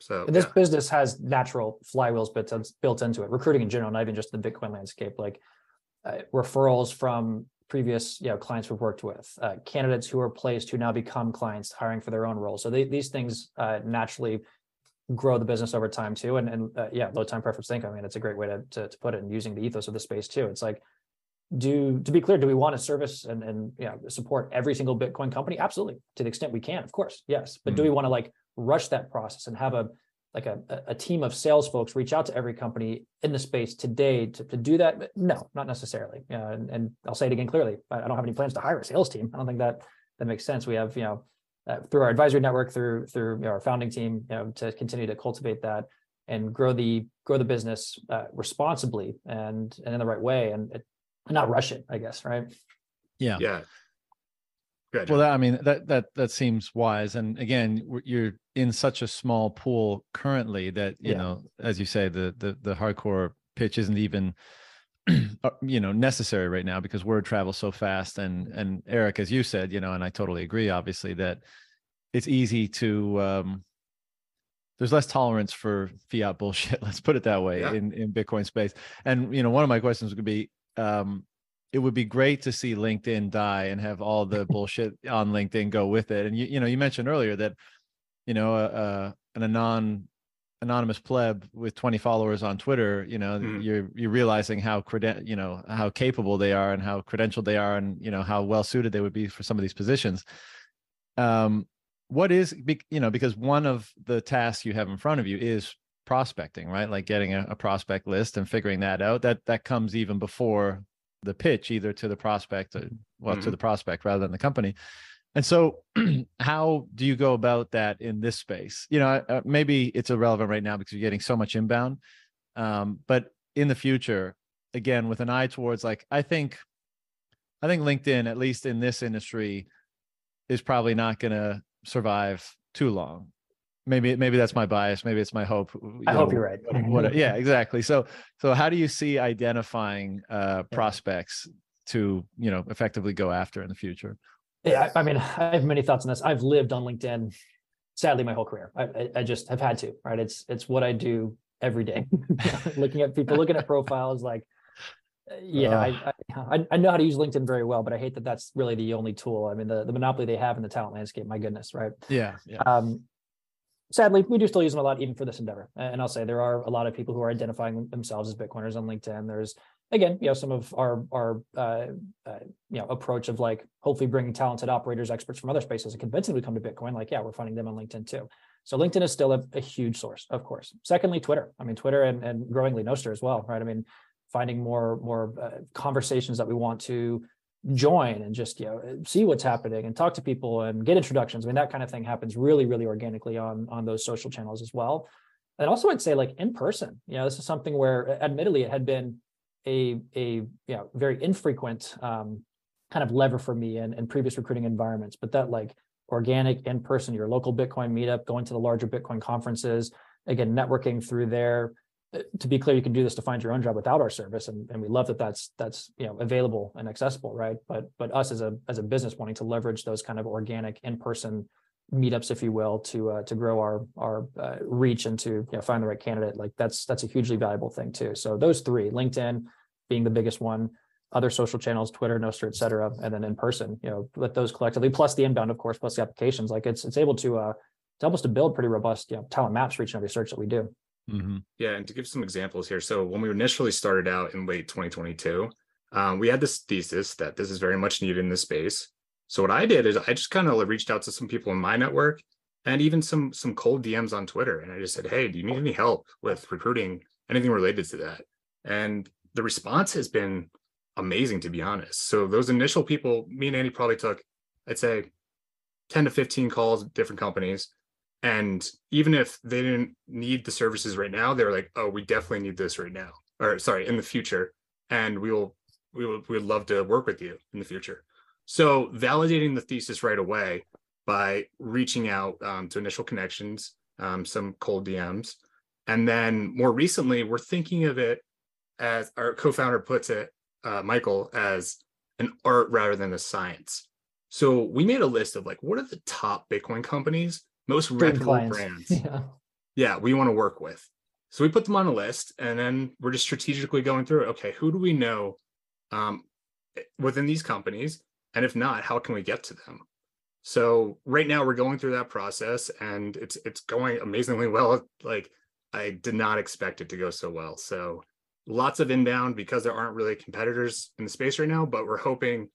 [SPEAKER 2] So
[SPEAKER 3] and this yeah. business has natural flywheels built, built into it. Recruiting in general, not even just the Bitcoin landscape, like uh, referrals from previous you know clients we've worked with, uh, candidates who are placed who now become clients hiring for their own roles. So they, these things uh, naturally grow the business over time too. And and uh, yeah, low time preference think. I mean, it's a great way to, to, to put it and using the ethos of the space too. It's like, do to be clear, do we want to service and and yeah support every single Bitcoin company? Absolutely, to the extent we can, of course, yes. But mm-hmm. do we mm-hmm. want to like rush that process and have a like a, a team of sales folks reach out to every company in the space today to, to do that? No, not necessarily. Uh, and, and I'll say it again clearly. I don't have any plans to hire a sales team. I don't think that that makes sense. We have you know uh, through our advisory network, through through you know, our founding team, you know, to continue to cultivate that and grow the grow the business uh, responsibly and and in the right way, and, and not rush it. I guess, right?
[SPEAKER 1] Yeah.
[SPEAKER 2] Yeah.
[SPEAKER 1] Good. Well, that, I mean that that that seems wise. And again, you're in such a small pool currently that you yeah. know, as you say, the the the hardcore pitch isn't even (clears throat) you know necessary right now because word travels so fast. And and eric as you said you know and i totally agree obviously that it's easy to um there's less tolerance for fiat (laughs) bullshit let's put it that way yeah. in in bitcoin space. And you know one of my questions would be um it would be great to see linkedin die and have all the (laughs) bullshit on linkedin go with it. And you you know you mentioned earlier that you know uh, uh an anon anonymous pleb with 20 followers on Twitter, you know, mm. you're you're realizing how creden- you know how capable they are and how credentialed they are and you know how well suited they would be for some of these positions. Um, what is you know because one of the tasks you have in front of you is prospecting, right? Like getting a, a prospect list and figuring that out. That that comes even before the pitch, either to the prospect, or, well, mm. to the prospect rather than the company. And so, (clears throat) how do you go about that in this space? You know, uh, maybe it's irrelevant right now because you're getting so much inbound. Um, but in the future, again, with an eye towards like, I think, I think LinkedIn, at least in this industry, is probably not going to survive too long. Maybe, maybe that's my bias. Maybe it's my hope.
[SPEAKER 3] You I know, hope you're right.
[SPEAKER 1] What, what, yeah, exactly. So, so how do you see identifying uh, prospects to, you know, effectively go after in the future?
[SPEAKER 3] Yeah, I, I mean, I have many thoughts on this. I've lived on LinkedIn, sadly, my whole career. I, I, just have had to. Right? It's it's what I do every day. (laughs) (laughs) looking at people, looking at profiles, like yeah, uh, I, I, I know how to use LinkedIn very well, but I hate that that's really the only tool. I mean, the, the monopoly they have in the talent landscape. My goodness, right?
[SPEAKER 1] Yeah, yeah.
[SPEAKER 3] Um, sadly, we do still use them a lot, even for this endeavor. And I'll say there are a lot of people who are identifying themselves as Bitcoiners on LinkedIn. There's again, you know, some of our our uh, uh, you know approach of like hopefully bringing talented operators, experts from other spaces, and convincing them to come to Bitcoin. Like, yeah, we're finding them on LinkedIn too. So LinkedIn is still a, a huge source, of course. Secondly, Twitter. I mean, Twitter and, and growingly Nostr as well, right? I mean, finding more more uh, conversations that we want to join and just you know see what's happening and talk to people and get introductions. I mean, that kind of thing happens really, really organically on on those social channels as well. And also, I'd say like in person. You know, this is something where, admittedly, it had been a a you know very infrequent um, kind of lever for me in, in previous recruiting environments, but that like organic in person, your local Bitcoin meetup, going to the larger Bitcoin conferences, again, networking through there. Uh, to be clear, you can do this to find your own job without our service, and, and we love that that's that's you know available and accessible, right? But but us as a as a business wanting to leverage those kind of organic in person meetups, if you will, to uh, to grow our our uh, reach and to you know, find the right candidate, like that's that's a hugely valuable thing too. So those three, LinkedIn being the biggest one, other social channels, Twitter, Nostr, et cetera, and then in person, you know, with those collectively, plus the inbound, of course, plus the applications, like it's it's able to uh to help us to build pretty robust, you know, talent maps for each and every search that we do.
[SPEAKER 2] Mm-hmm. Yeah, and to give some examples here, so when we initially started out in late 2022, um, we had this thesis that this is very much needed in this space. So what I did is I just kind of reached out to some people in my network and even some some cold DMs on Twitter, and I just said, "Hey, do you need any help with recruiting anything related to that?" And the response has been amazing to be honest. So those initial people, me and Andy probably took, I'd say 10 to 15 calls different companies. And even if they didn't need the services right now, they're like, oh, we definitely need this right now. Or sorry, in the future. And we will we will we would love to work with you in the future. So validating the thesis right away by reaching out um, to initial connections, um, some cold DMs. And then more recently, we're thinking of it as our co-founder puts it, uh, Michael, as an art rather than a science. So we made a list of like what are the top Bitcoin companies, most reputable brands. (laughs) Yeah. yeah, we want to work with. So we put them on a list, and then we're just strategically going through. Okay, who do we know um, within these companies, and if not, how can we get to them? So right now we're going through that process, and it's it's going amazingly well. Like I did not expect it to go so well. So lots of inbound because there aren't really competitors in the space right now, but we're hoping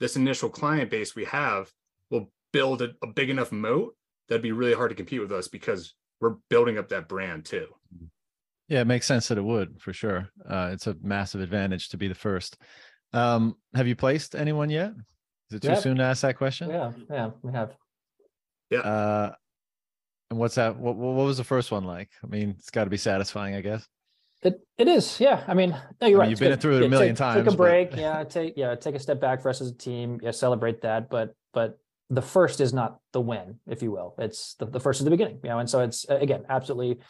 [SPEAKER 2] this initial client base we have will build a, a big enough moat that'd be really hard to compete with us because we're building up that brand too.
[SPEAKER 1] Yeah, it makes sense that it would for sure. Uh, it's a massive advantage to be the first. Um, have you placed anyone yet? Is it too soon to ask that question?
[SPEAKER 3] Yeah, yeah, we have.
[SPEAKER 2] Yeah. Uh,
[SPEAKER 1] and what's that? What, what was the first one like? I mean, it's got to be satisfying, I guess.
[SPEAKER 3] It it is, yeah. I mean, no, you're I mean,
[SPEAKER 1] right. You've been through it a million
[SPEAKER 3] take,
[SPEAKER 1] times.
[SPEAKER 3] Take a break, but... (laughs) yeah. Take yeah, take a step back for us as a team. Yeah, celebrate that. But but the first is not the win, if you will. It's the, the first is the beginning, you know. And so it's again absolutely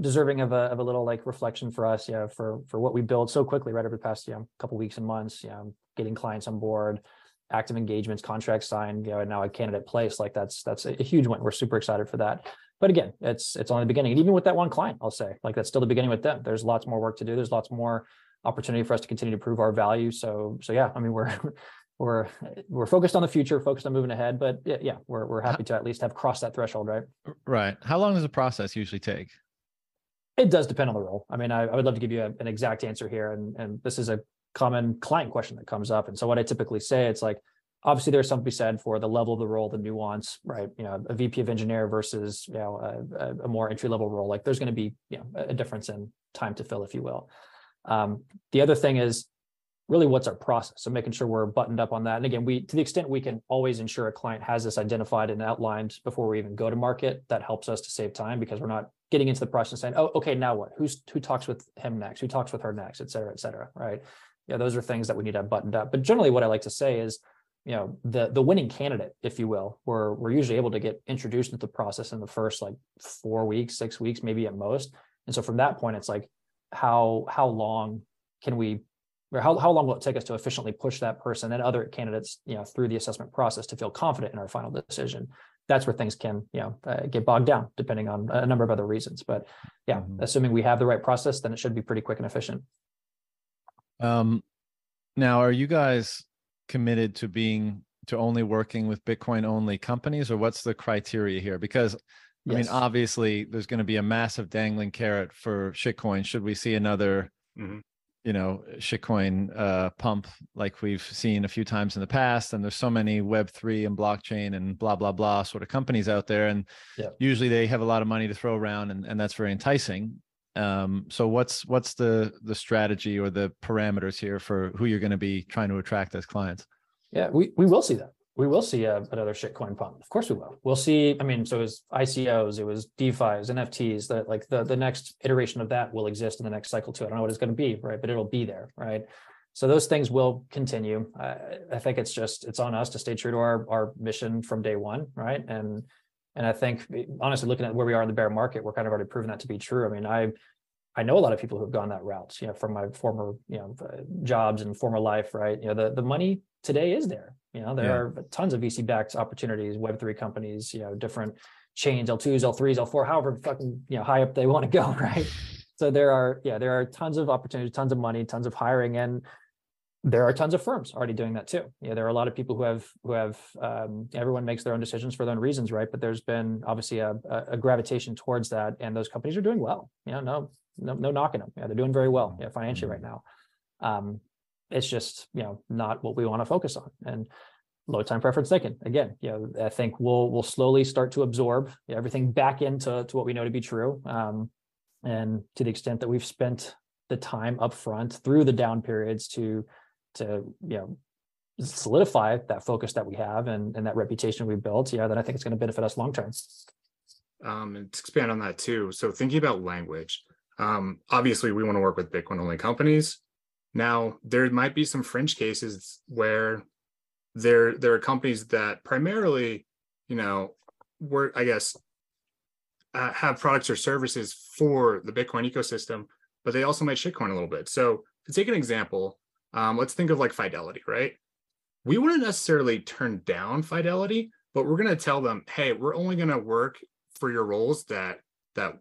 [SPEAKER 3] deserving of a of a little like reflection for us, yeah, for for what we built so quickly right over the past you know couple weeks and months, you know, getting clients on board, active engagements, contracts signed, you know, and now a candidate place. Like that's that's a, a huge win. We're super excited for that but again, it's it's only the beginning. And even with that one client, I'll say, like that's still the beginning with them. There's lots more work to do. There's lots more opportunity for us to continue to prove our value. So so yeah, I mean we're (laughs) we're we're focused on the future, focused on moving ahead. But yeah, yeah we're we're happy to at least have crossed that threshold, right?
[SPEAKER 1] Right. How long does the process usually take?
[SPEAKER 3] It does depend on the role. I mean, I, I would love to give you a, an exact answer here, and and this is a common client question that comes up. And so what I typically say, it's like obviously there's something to be said for the level of the role, the nuance, right? You know, a VP of engineer versus you know a, a more entry level role. Like there's going to be you know a difference in time to fill, if you will. Um, the other thing is really what's our process. So making sure we're buttoned up on that. And again, we to the extent we can always ensure a client has this identified and outlined before we even go to market. That helps us to save time because we're not getting into the process and saying, oh, okay, now what? Who's who talks with him next? Who talks with her next? Et cetera, et cetera. Right. Yeah, those are things that we need to have buttoned up. But generally, what I like to say is you know the the winning candidate if you will we're we're usually able to get introduced into the process in the first like four weeks six weeks maybe at most. And so from that point it's like how how long can we or how, how long will it take us to efficiently push that person and other candidates you know through the assessment process to feel confident in our final decision? That's where things can you know uh, get bogged down depending on a number of other reasons. But yeah mm-hmm. assuming we have the right process then it should be pretty quick and efficient.
[SPEAKER 1] Um now are you guys committed to being to only working with Bitcoin only companies, or what's the criteria here? Because Yes. I mean, obviously, there's going to be a massive dangling carrot for shitcoin. Should we see another, mm-hmm. you know, shitcoin uh, pump like we've seen a few times in the past? And there's so many Web three and blockchain and blah blah blah sort of companies out there, and yeah. usually they have a lot of money to throw around, and, and that's very enticing. Um, so what's what's the the strategy or the parameters here for who you're going to be trying to attract as clients?
[SPEAKER 3] Yeah, we we will see that we will see a, another shitcoin pump. Of course we will. We'll see. I mean, so it was ICOs, it was DeFi's, NFTs. That like the the next iteration of that will exist in the next cycle too. I don't know what it's going to be, right? But it'll be there, right? So those things will continue. I, I think it's just it's on us to stay true to our our mission from day one, right? And and I think honestly, looking at where we are in the bear market, we're kind of already proven that to be true. I mean, I I know a lot of people who have gone that route, you know, from my former, you know, uh, jobs and former life, right? You know, the the money today is there. You know, there yeah. are tons of VC backed opportunities, Web3 companies, you know, different chains, L2s, L3s, L4, however fucking, you know, high up they want to go, (laughs) right? So there are, yeah, there are tons of opportunities, tons of money, tons of hiring, and there are tons of firms already doing that too. Yeah, there are a lot of people who have who have um, everyone makes their own decisions for their own reasons, right? But there's been obviously a, a gravitation towards that, and those companies are doing well. You know, no no no knocking them. Yeah, they're doing very well, yeah, financially right now. Um, it's just you know not what we want to focus on and low time preference taken again you know i think we'll we'll slowly start to absorb everything back into to what we know to be true um, and to the extent that we've spent the time up front through the down periods to to you know solidify that focus that we have and, and that reputation we built yeah then i think it's going to benefit us long term
[SPEAKER 2] um, and to expand on that too so thinking about language um, obviously we want to work with bitcoin only companies now, there might be some fringe cases where there there are companies that primarily, you know, work, I guess, uh, have products or services for the Bitcoin ecosystem, but they also might shitcoin a little bit. So to take an example, um, let's think of like Fidelity, right? We wouldn't necessarily turn down Fidelity, but we're going to tell them, hey, we're only going to work for your roles that that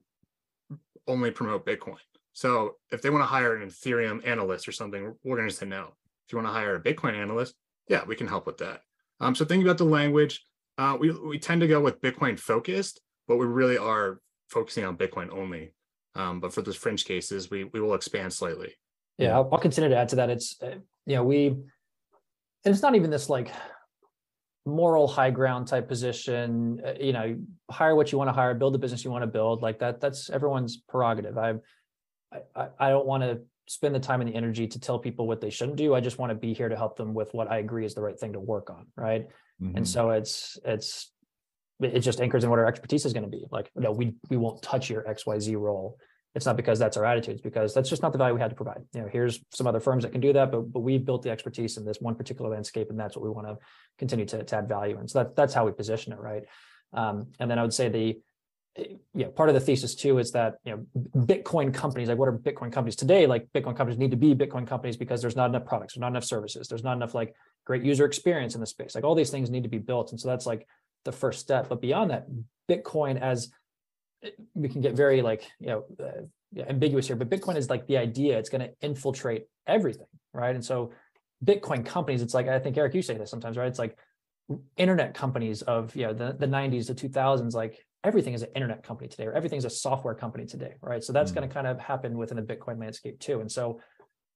[SPEAKER 2] only promote Bitcoin. So if they want to hire an Ethereum analyst or something, we're going to say no. If you want to hire a Bitcoin analyst, yeah, we can help with that. Um, so think about the language. Uh, we we tend to go with Bitcoin focused, but we really are focusing on Bitcoin only. Um, but for those fringe cases, we we will expand slightly.
[SPEAKER 3] Yeah, I'll, I'll continue to add to that. It's uh, you know we, and it's not even this like moral high ground type position. Uh, you know, hire what you want to hire, build the business you want to build. Like that. That's everyone's prerogative. I've I, I don't want to spend the time and the energy to tell people what they shouldn't do. I just want to be here to help them with what I agree is the right thing to work on. Right. Mm-hmm. And so it's, it's, it just anchors in what our expertise is going to be. Like, no, we, we won't touch your XYZ role. It's not because that's our attitude. It's because that's just not the value we had to provide. You know, here's some other firms that can do that, but, but we built the expertise in this one particular landscape. And that's what we want to continue to, to add value. And so that, that's how we position it. Right. Um, and then I would say the, yeah, part of the thesis too is that you know Bitcoin companies, like what are Bitcoin companies today? Like Bitcoin companies need to be Bitcoin companies because there's not enough products, there's not enough services, there's not enough like great user experience in the space. Like all these things need to be built, and so that's like the first step. But beyond that, Bitcoin as we can get very like you know uh, ambiguous here, but Bitcoin is like the idea; it's going to infiltrate everything, right? And so Bitcoin companies, it's like I think Eric, you say this sometimes, right? It's like internet companies of you know the, the 90s the 2000s like everything is an internet company today or everything's a software company today right so that's mm. going to kind of happen within the bitcoin landscape too and so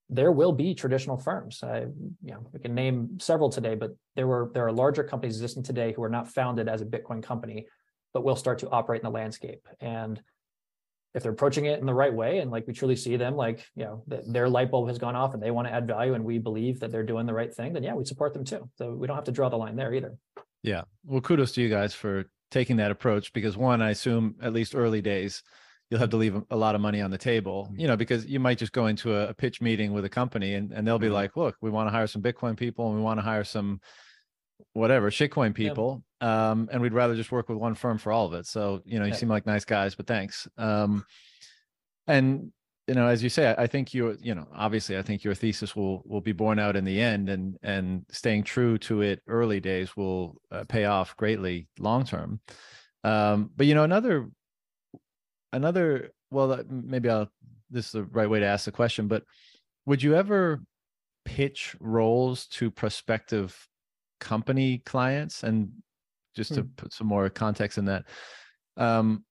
[SPEAKER 3] there will be traditional firms I, you know we can name several today but there were there are larger companies existing today who are not founded as a bitcoin company but will start to operate in the landscape. And if they're approaching it in the right way and like we truly see them like you know their light bulb has gone off and they want to add value and we believe that they're doing the right thing then yeah we support them too. So we don't have to draw the line there either.
[SPEAKER 1] Yeah. Well kudos to you guys for taking that approach because one i assume at least early days you'll have to leave a lot of money on the table you know because you might just go into a, a pitch meeting with a company and, and they'll be mm-hmm. like look we want to hire some bitcoin people and we want to hire some whatever shitcoin people um, and we'd rather just work with one firm for all of it. So you know you seem like nice guys but thanks. Um, and you know as you say I, think you you know obviously i think your thesis will will be borne out in the end and and staying true to it early days will uh, pay off greatly long term. Um, but you know another another well maybe i'll this is the right way to ask the question but would you ever pitch roles to prospective company clients and just to hmm. put some more context in that Um,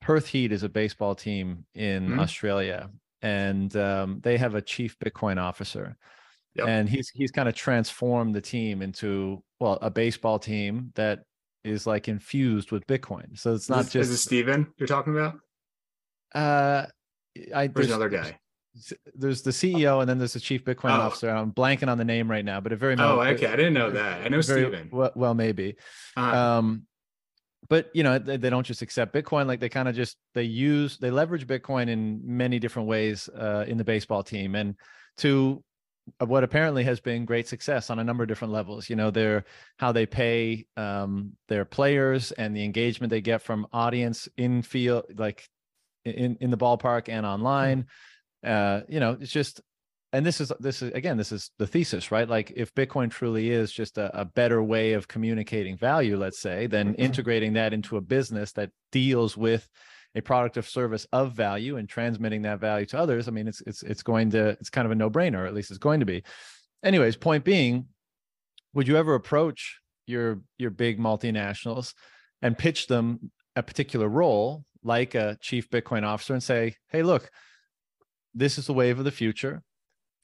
[SPEAKER 1] Perth Heat is a baseball team in mm-hmm. Australia, and um, they have a chief Bitcoin officer. Yep. And he's he's kind of transformed the team into well a baseball team that is like infused with Bitcoin. So it's not
[SPEAKER 2] is,
[SPEAKER 1] just
[SPEAKER 2] is it Steven you're talking about?
[SPEAKER 1] Uh, I
[SPEAKER 2] there's another guy.
[SPEAKER 1] There's the CEO and then there's the chief Bitcoin oh. officer. I'm blanking on the name right now, but it very much
[SPEAKER 2] oh okay, I didn't know that. I know very, Steven.
[SPEAKER 1] Well, well maybe. Uh-huh. Um, but you know they, they, don't just accept Bitcoin. Like they kind of just they use they leverage Bitcoin in many different ways uh, in the baseball team and to what apparently has been great success on a number of different levels. You know, their how they pay um, their players and the engagement they get from audience in field, like in in the ballpark and online. Uh, you know, it's just, and this is this is again, this is the thesis, right? Like, if Bitcoin truly is just a, a better way of communicating value, let's say, then integrating that into a business that deals with a product of service of value and transmitting that value to others, I mean, it's it's it's going to it's kind of a no brainer, at least it's going to be. Anyways, point being, would you ever approach your your big multinationals and pitch them a particular role, like a chief Bitcoin officer, and say, "Hey, look, this is the wave of the future.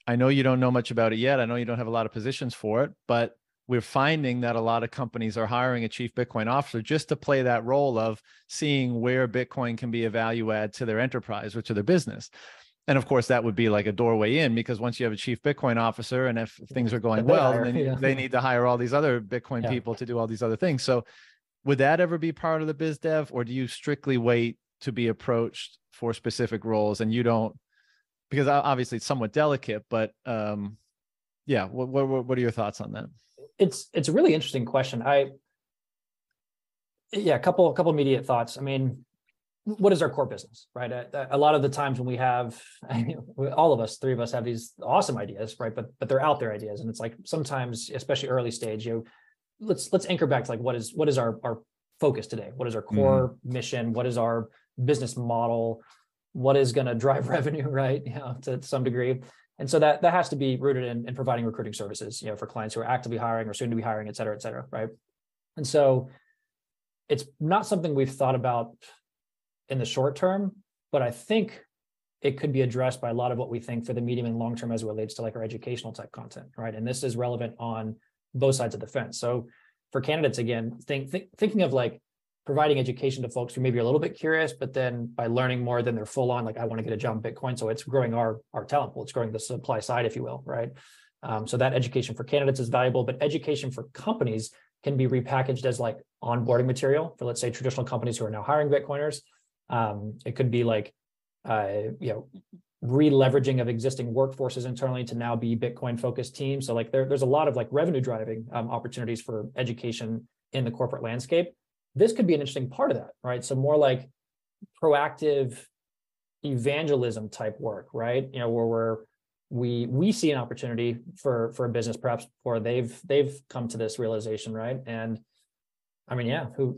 [SPEAKER 1] I know you don't know much about it yet. I know you don't have a lot of positions for it, but we're finding that a lot of companies are hiring a chief Bitcoin officer just to play that role of seeing where Bitcoin can be a value add to their enterprise or to their business. And of course, that would be like a doorway in because once you have a chief Bitcoin officer, and if things are going well, hire, then yeah. they need to hire all these other Bitcoin yeah. people to do all these other things. So, would that ever be part of the biz dev, or do you strictly wait to be approached for specific roles and you don't? Because obviously it's somewhat delicate, but um, yeah, what, what what are your thoughts on that?
[SPEAKER 3] it's it's a really interesting question. I yeah, a couple a couple immediate thoughts. I mean, what is our core business, right? A, a lot of the times when we have (laughs) all of us, three of us have these awesome ideas, right? But but they're out there ideas, and it's like sometimes, especially early stage, you know, let's let's anchor back to like what is what is our our focus today? What is our core mm-hmm. mission? What is our business model? What is going to drive (laughs) revenue, right? You know, to some degree. And so that that has to be rooted in, in providing recruiting services, you know, for clients who are actively hiring or soon to be hiring, et cetera, et cetera, right? And so it's not something we've thought about in the short term, but I think it could be addressed by a lot of what we think for the medium and long term as it relates to like our educational type content, right? And this is relevant on both sides of the fence. So for candidates, again, think, think thinking of like providing education to folks who maybe are a little bit curious, but then by learning more, then they're full on like I want to get a job in Bitcoin. So it's growing our our talent pool. It's growing the supply side, if you will, right? Um, so that education for candidates is valuable, but education for companies can be repackaged as like onboarding material for let's say traditional companies who are now hiring Bitcoiners. Um, it could be like uh, you know re-leveraging of existing workforces internally to now be Bitcoin focused teams. So like there, there's a lot of like revenue driving um, opportunities for education in the corporate landscape this could be an interesting part of that, right? So more like proactive evangelism type work, right? You know, where we're we we see an opportunity for for a business perhaps before they've they've come to this realization, right? And I mean, yeah, who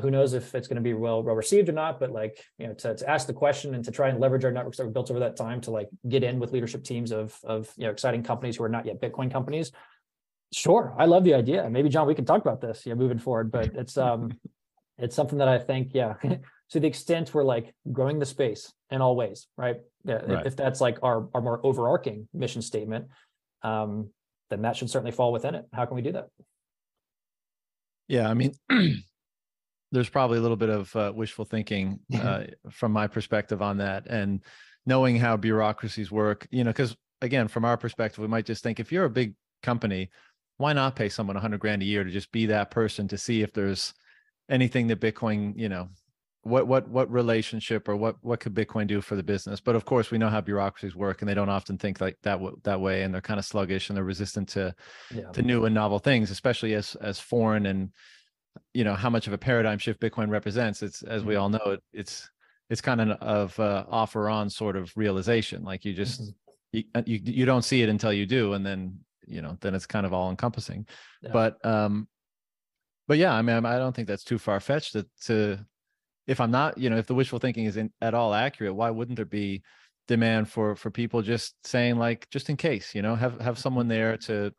[SPEAKER 3] who knows if it's going to be well well received or not? But like, you know, to, to ask the question and to try and leverage our networks that we built over that time to like get in with leadership teams of of you know exciting companies who are not yet Bitcoin companies. Sure, I love the idea. Maybe John, we can talk about this, yeah, moving forward. But it's um (laughs) it's something that I think, yeah, (laughs) to the extent we're like growing the space in all ways, right? Yeah, right. if that's like our our more overarching mission statement, um, then that should certainly fall within it. How can we do that?
[SPEAKER 1] Yeah, I mean, (clears throat) there's probably a little bit of uh, wishful thinking (laughs) uh, from my perspective on that, and knowing how bureaucracies work. You know, because again, from our perspective, we might just think if you're a big company, why not pay someone 100 grand a year to just be that person to see if there's anything that Bitcoin, you know, what what what relationship or what what could Bitcoin do for the business? But of course, we know how bureaucracies work, and they don't often think like that that way, and they're kind of sluggish and they're resistant to yeah. to new and novel things, especially as as foreign and you know how much of a paradigm shift Bitcoin represents. It's as we mm-hmm. all know, it, it's it's kind of of uh, off or on sort of realization. Like you just mm-hmm. you, uh, you you don't see it until you do, and then you know then it's kind of all encompassing. Yeah. But um, but yeah, I mean, I don't think that's too far fetched to, to, if I'm not, you know, if the wishful thinking is in, at all accurate, why wouldn't there be demand for for people just saying like, just in case, you know, have have someone mm-hmm. there to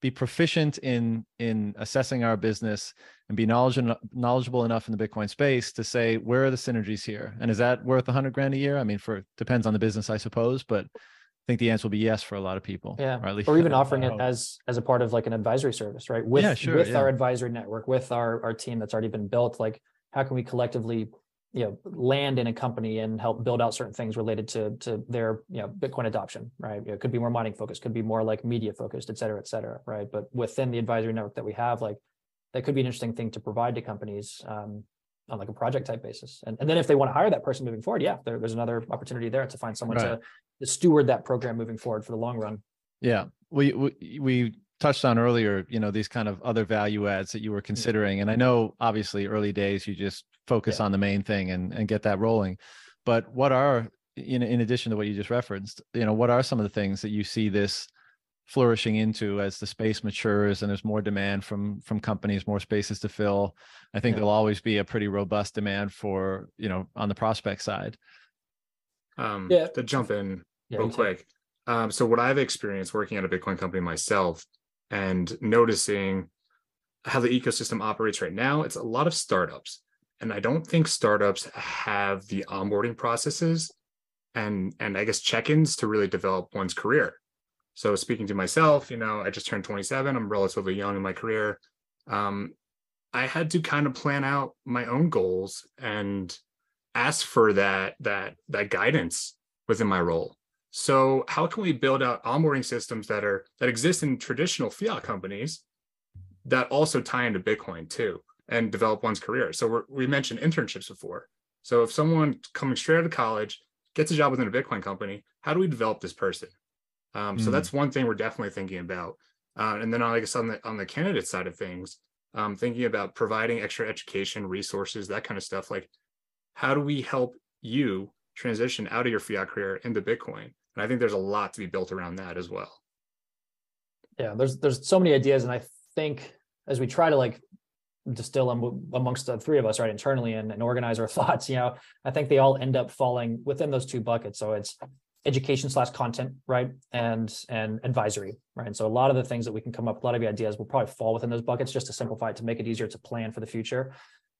[SPEAKER 1] be proficient in in assessing our business and be knowledgeable knowledgeable enough in the bitcoin space to say where are the synergies here? And is that worth 100 grand a year? I mean for depends on the business i suppose but think the answer will be yes for a lot of people.
[SPEAKER 3] Yeah, or, least, or even (laughs) offering it as as a part of like an advisory service, right? With yeah, sure, with yeah. our advisory network, with our our team that's already been built, like how can we collectively you know land in a company and help build out certain things related to to their you know bitcoin adoption right it could be more mining focused could be more like media focused et cetera et cetera right but within the advisory network that we have like that could be an interesting thing to provide to companies um, on like a project type basis. And, and then if they want to hire that person moving forward yeah there, there's another opportunity there to find someone right. to, to steward that program moving forward for the long run.
[SPEAKER 1] Yeah. We we, we touched on earlier you know these kind of other value adds that you were mm-hmm. considering. And i know obviously early days you just focus yeah. on the main thing and and get that rolling. But what are in, in addition to what you just referenced you know what are some of the things that you see this flourishing into as the space matures and there's more demand from from companies more spaces to fill i think yeah. there'll always be a pretty robust demand for you know on the prospect side
[SPEAKER 2] um yeah. to jump in yeah, real quick um, so what i've experienced working at a bitcoin company myself and noticing how the ecosystem operates right now, it's a lot of startups. And I don't think startups have the onboarding processes and and I guess check-ins to really develop one's career. So speaking to myself, you know, I just turned 27. I'm relatively young in my career. Um, I had to kind of plan out my own goals and ask for that that that guidance within my role. So how can we build out onboarding systems that are that exist in traditional fiat companies that also tie into Bitcoin too and develop one's career? So we mentioned internships before. So if someone coming straight out of college gets a job within a Bitcoin company, how do we develop this person? Um, mm. So hmm. that's one thing we're definitely thinking about. Uh, and then I guess on the on the candidate side of things, um, thinking about providing extra education resources, that kind of stuff. Like, how do we help you transition out of your fiat career into Bitcoin? And I think there's a lot to be built around that as well.
[SPEAKER 3] Yeah, there's there's so many ideas, and I think as we try to like distill them amongst the three of us right internally and, and organize our (laughs) thoughts you know i think they all end up falling within those two buckets so it's education slash content right and and advisory right and so a lot of the things that we can come up a lot of the ideas will probably fall within those buckets just to simplify it to make it easier to plan for the future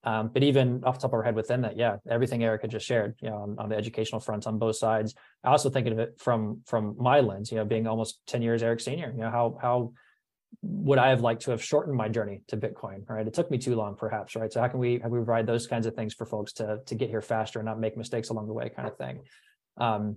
[SPEAKER 3] um, but even off the top of our head within that, yeah, everything Erica just shared, you know, on, on, the educational front on both sides. I also think of it from from my lens, you know, being almost 10 years Eric senior, you know, how how would I have liked to have shortened my journey to Bitcoin, right? It took me too long, perhaps, right? So how can we how can we provide those kinds of things for folks to to get here faster and not make mistakes along the way, kind of thing. Um,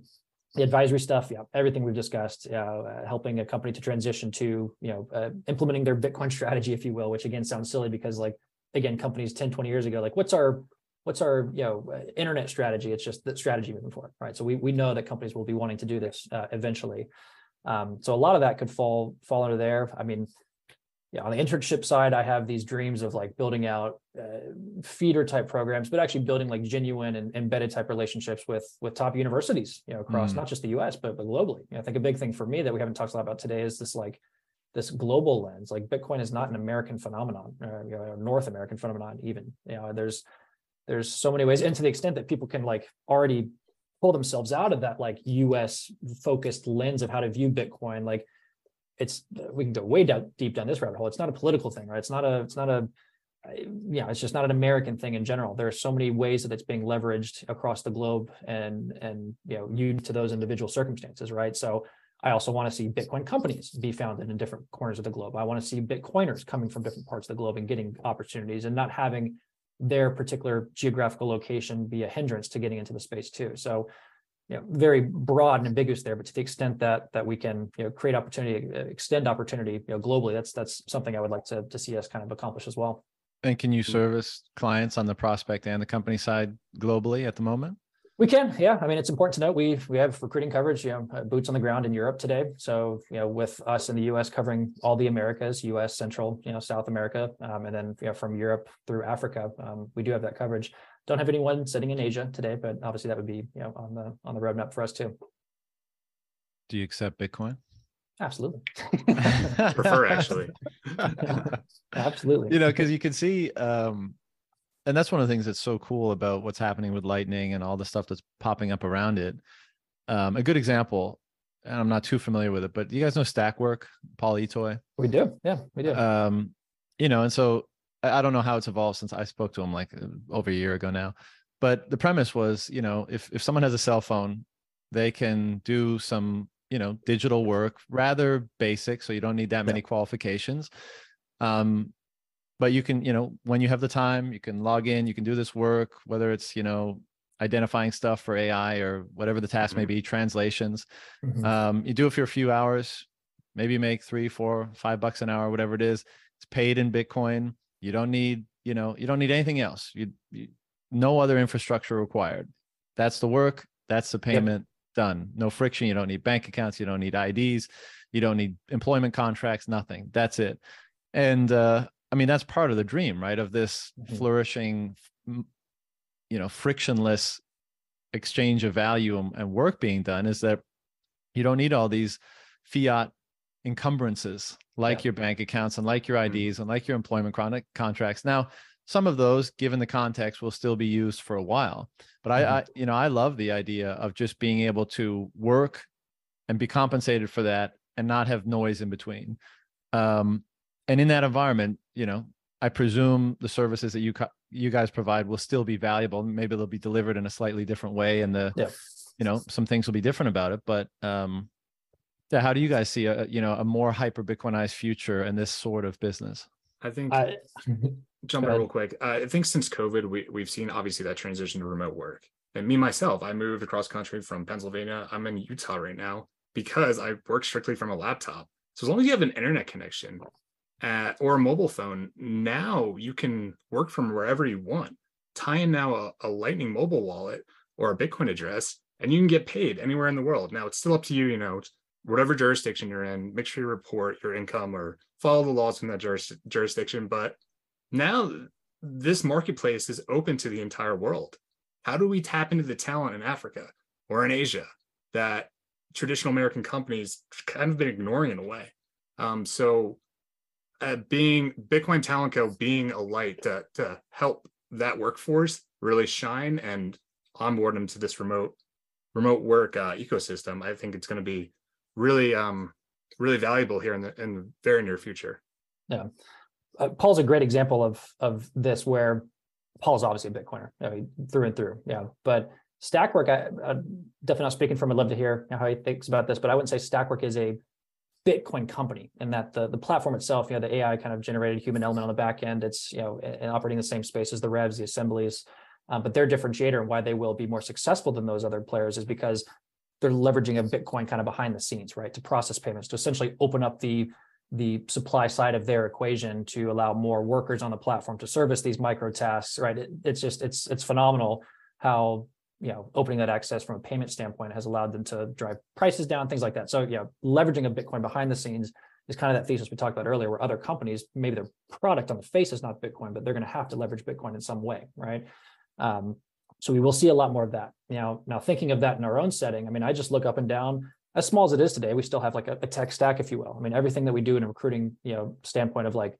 [SPEAKER 3] the advisory stuff, yeah, everything we've discussed, uh, helping a company to transition to, you know, uh, implementing their Bitcoin (laughs) strategy, if you will, which again sounds silly because like again companies 10 20 years ago like what's our what's our you know uh, internet strategy? It's just the strategy moving forward right? So we, we know that companies will be wanting to do this uh, eventually. Um, so a lot of that could fall fall under there. I mean yeah, on the internship side, I have these dreams of like building out uh, feeder type programs, but actually building like genuine and embedded type relationships with with top universities, you know, across mm. not just the U.S. but but globally. You know, I think a big thing for me that we haven't talked a lot about today is this like this global lens like bitcoin is not an american phenomenon or, you know, north american phenomenon even you know there's there's so many ways and to the extent that people can like already pull themselves out of that like us focused lens of how to view bitcoin like it's we can go way down deep down this rabbit hole it's not a political thing right it's not a it's not a yeah it's just not an american thing in general there are so many ways that it's being leveraged across the globe and and you know unique to those individual circumstances right so I also want to see Bitcoin companies be founded in different corners of the globe. I want to see Bitcoiners coming from different parts of the globe and getting opportunities and not having their particular geographical location be a hindrance to getting into the space too. So, you know, very broad and ambiguous there, but to the extent that that we can, you know, create opportunity, extend opportunity, you know, globally, that's that's something I would like to to see us kind of accomplish as well.
[SPEAKER 1] And can you service clients on the prospect and the company side globally at the moment?
[SPEAKER 3] We can, yeah. I mean, it's important to note we we have recruiting coverage, you know, boots on the ground in Europe today. So, you know, with us in the U.S. covering all the Americas, U.S., Central, you know, South America, um, and then you know from Europe through Africa, um, we do have that coverage. Don't have anyone sitting in Asia today, but obviously that would be you know on the on the roadmap for us too.
[SPEAKER 1] Do you accept Bitcoin?
[SPEAKER 3] Absolutely. (laughs)
[SPEAKER 2] Prefer actually. (laughs)
[SPEAKER 3] Absolutely.
[SPEAKER 1] You know, because you can see um, and that's one of the things that's so cool about what's happening with lightning and all the stuff that's popping up around it um, a good example and I'm not too familiar with it, but you guys know Stakwork, Paul Itoi?
[SPEAKER 3] We do. Yeah, we do.
[SPEAKER 1] Um, you know, and so I don't know how it's evolved since I spoke to him like uh, over a year ago now. But the premise was, you know, if if someone has a cell phone, they can do some, you know, digital work, rather basic, so you don't need that many yeah. qualifications. Um, but you can, you know, when you have the time, you can log in, you can do this work, whether it's, you know, identifying stuff for AI or whatever the task mm-hmm. may be, translations. Mm-hmm. Um, you do it for a few hours, maybe make three, four, five bucks an hour, whatever it is. It's paid in Bitcoin. You don't need, you know, you don't need anything else. You, you no other infrastructure required. That's the work. That's the payment. Yep. Done. No friction. You don't need bank accounts. You don't need IDs. You don't need employment contracts. Nothing. That's it. And uh, I mean, that's part of the dream, right? Of this mm-hmm. flourishing, you know, frictionless exchange of value and, and work being done is that you don't need all these fiat encumbrances like yeah. your bank accounts and like your IDs mm-hmm. and like your employment con- contracts. Now, some of those, given the context, will still be used for a while. But mm-hmm. I, I, you know, I love the idea of just being able to work and be compensated for that and not have noise in between. Um, and in that environment, you know, I presume the services that you you guys provide will still be valuable. Maybe they'll be delivered in a slightly different way, and the yeah. you know some things will be different about it. But um, yeah, how do you guys see a you know a more hyper Bitcoinized future in this sort of business?
[SPEAKER 2] I think I, (laughs) jump in real quick. Uh, I think since COVID, we we've seen obviously that transition to remote work. And me myself, I moved across country from Pennsylvania. I'm in Utah right now because I work strictly from a laptop. So as long as you have an internet connection, uh, or a mobile phone, now you can work from wherever you want. Tie in now a, a Lightning mobile wallet or a Bitcoin address, and you can get paid anywhere in the world. Now it's still up to you, you know, whatever jurisdiction you're in, make sure you report your income or follow the laws in that juris, jurisdiction. But now this marketplace is open to the entire world. How do we tap into the talent in Africa or in Asia that traditional American companies kind of been ignoring in a way? Um, so uh, being Bitcoin Talent Co. being a light to, to help that workforce really shine and onboard them to this remote remote work uh, ecosystem, I think it's going to be really um, really valuable here in the in the very near future.
[SPEAKER 3] Yeah, uh, Paul's a great example of of this where Paul's obviously a Bitcoiner, I mean, through and through. Yeah, but Stakwork, I, I'm definitely not speaking from. I'd love to hear how he thinks about this, but I wouldn't say Stakwork is a Bitcoin company and that the, the platform itself, you know, the AI kind of generated human element on the back end, it's, you know, and operating the same space as the revs, the assemblies. Um, but their differentiator and why they will be more successful than those other players is because they're leveraging a Bitcoin kind of behind the scenes, right? To process payments, to essentially open up the the supply side of their equation to allow more workers on the platform to service these micro tasks, right? It, it's just it's it's phenomenal how you know opening that access from a payment standpoint has allowed them to drive prices down things like that so yeah leveraging a bitcoin behind the scenes is kind of that thesis we talked about earlier where other companies maybe their product on the face is not bitcoin but they're going to have to leverage bitcoin in some way right um, so we will see a lot more of that now now thinking of that in our own setting i mean i just look up and down as small as it is today we still have like a, a tech stack if you will i mean everything that we do in a recruiting you know standpoint of like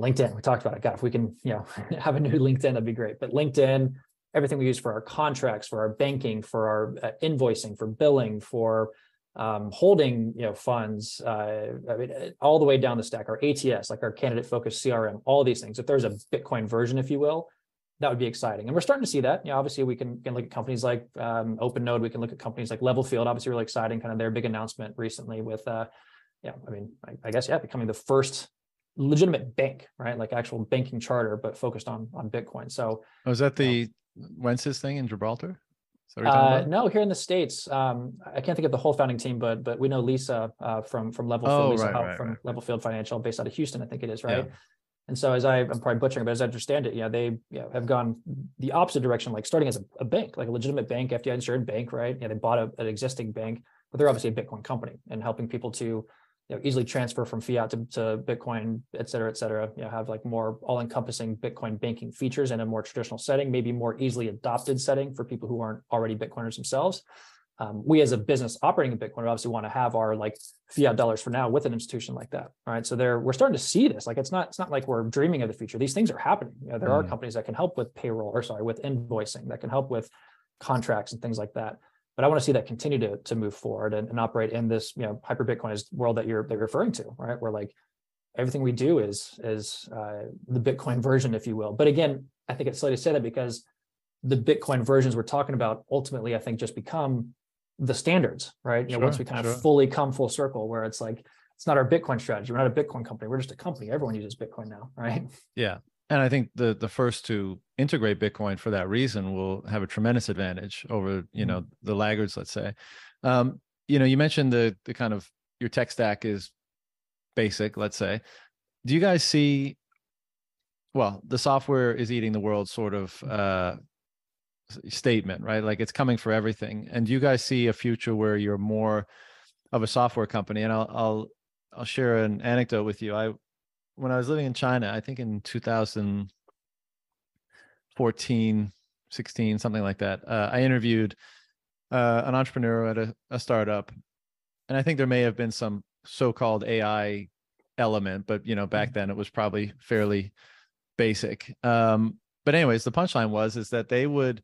[SPEAKER 3] linkedin we talked about it god if we can you know (laughs) have a new linkedin that'd be great but linkedin everything we use for our contracts, for our banking, for our uh, invoicing, for billing, for um, holding you know funds, uh, I mean, all the way down the stack. Our ATS, like our candidate focused CRM, all these things. If there's a Bitcoin version, if you will, that would be exciting. And we're starting to see that. You know, obviously, we can, can look at companies like um, OpenNode. We can look at companies like Levelfield. Obviously, really exciting. Kind of their big announcement recently with, uh, yeah, I mean, I, I guess yeah, becoming the first legitimate bank, right? Like actual banking charter, but focused on on Bitcoin. So,
[SPEAKER 1] oh, is that the know, Wences thing in Gibraltar?
[SPEAKER 3] Uh, no, here in the states, um, I can't think of the whole founding team, but but we know Lisa uh, from from Levelfield, oh, Lisa right, right, from right. Levelfield Financial, based out of Houston, I think it is, right? And so, as I, I'm probably butchering, but as I understand it, yeah, they you know, have gone the opposite direction, like starting as a, a bank, like a legitimate bank, FDI insured bank, right? Yeah, they bought a, an existing bank, but they're obviously a Bitcoin company and helping people to you know, easily transfer from fiat to, to Bitcoin, et cetera, et cetera, you know, have like more all-encompassing Bitcoin banking features in a more traditional setting, maybe more easily adopted setting for people who aren't already Bitcoiners themselves. Um, we as a business operating in Bitcoin obviously want to have our like fiat dollars for now with an institution like that. Right. So there we're starting to see this. Like it's not it's not like we're dreaming of the future. These things are happening. You know, there mm. are companies that can help with payroll or sorry, with invoicing, that can help with contracts and things like that. but I want to see that continue to to move forward and, and operate in this you know hyper Bitcoinized world that you're that you're referring to, right? Where like everything we do is is uh, the Bitcoin version, if you will. But again, I think it's silly to say that because the Bitcoin versions we're talking about ultimately, I think, just become the standards, right? You know, once we kind sure. of fully come full circle, where it's like it's not our Bitcoin strategy. We're not a Bitcoin company. We're just a company. Everyone uses Bitcoin now, right?
[SPEAKER 1] Yeah, and I think the the first to integrate Bitcoin for that reason will have a tremendous advantage over you mm-hmm. know the laggards. Let's say, um, you know, you mentioned the the kind of your tech stack is basic. Let's say, do you guys see? Well, the software is eating the world, sort of uh, statement, right? Like it's coming for everything. And do you guys see a future where you're more of a software company? And I'll I'll I'll share an anecdote with you. I when I was living in China, I think in 2014, 16, something like that, uh, I interviewed uh, an entrepreneur at a, a, startup, and I think there may have been some so-called AI element, but you know, back mm-hmm. then it was probably fairly basic. Um, but anyways, the punchline was is that they would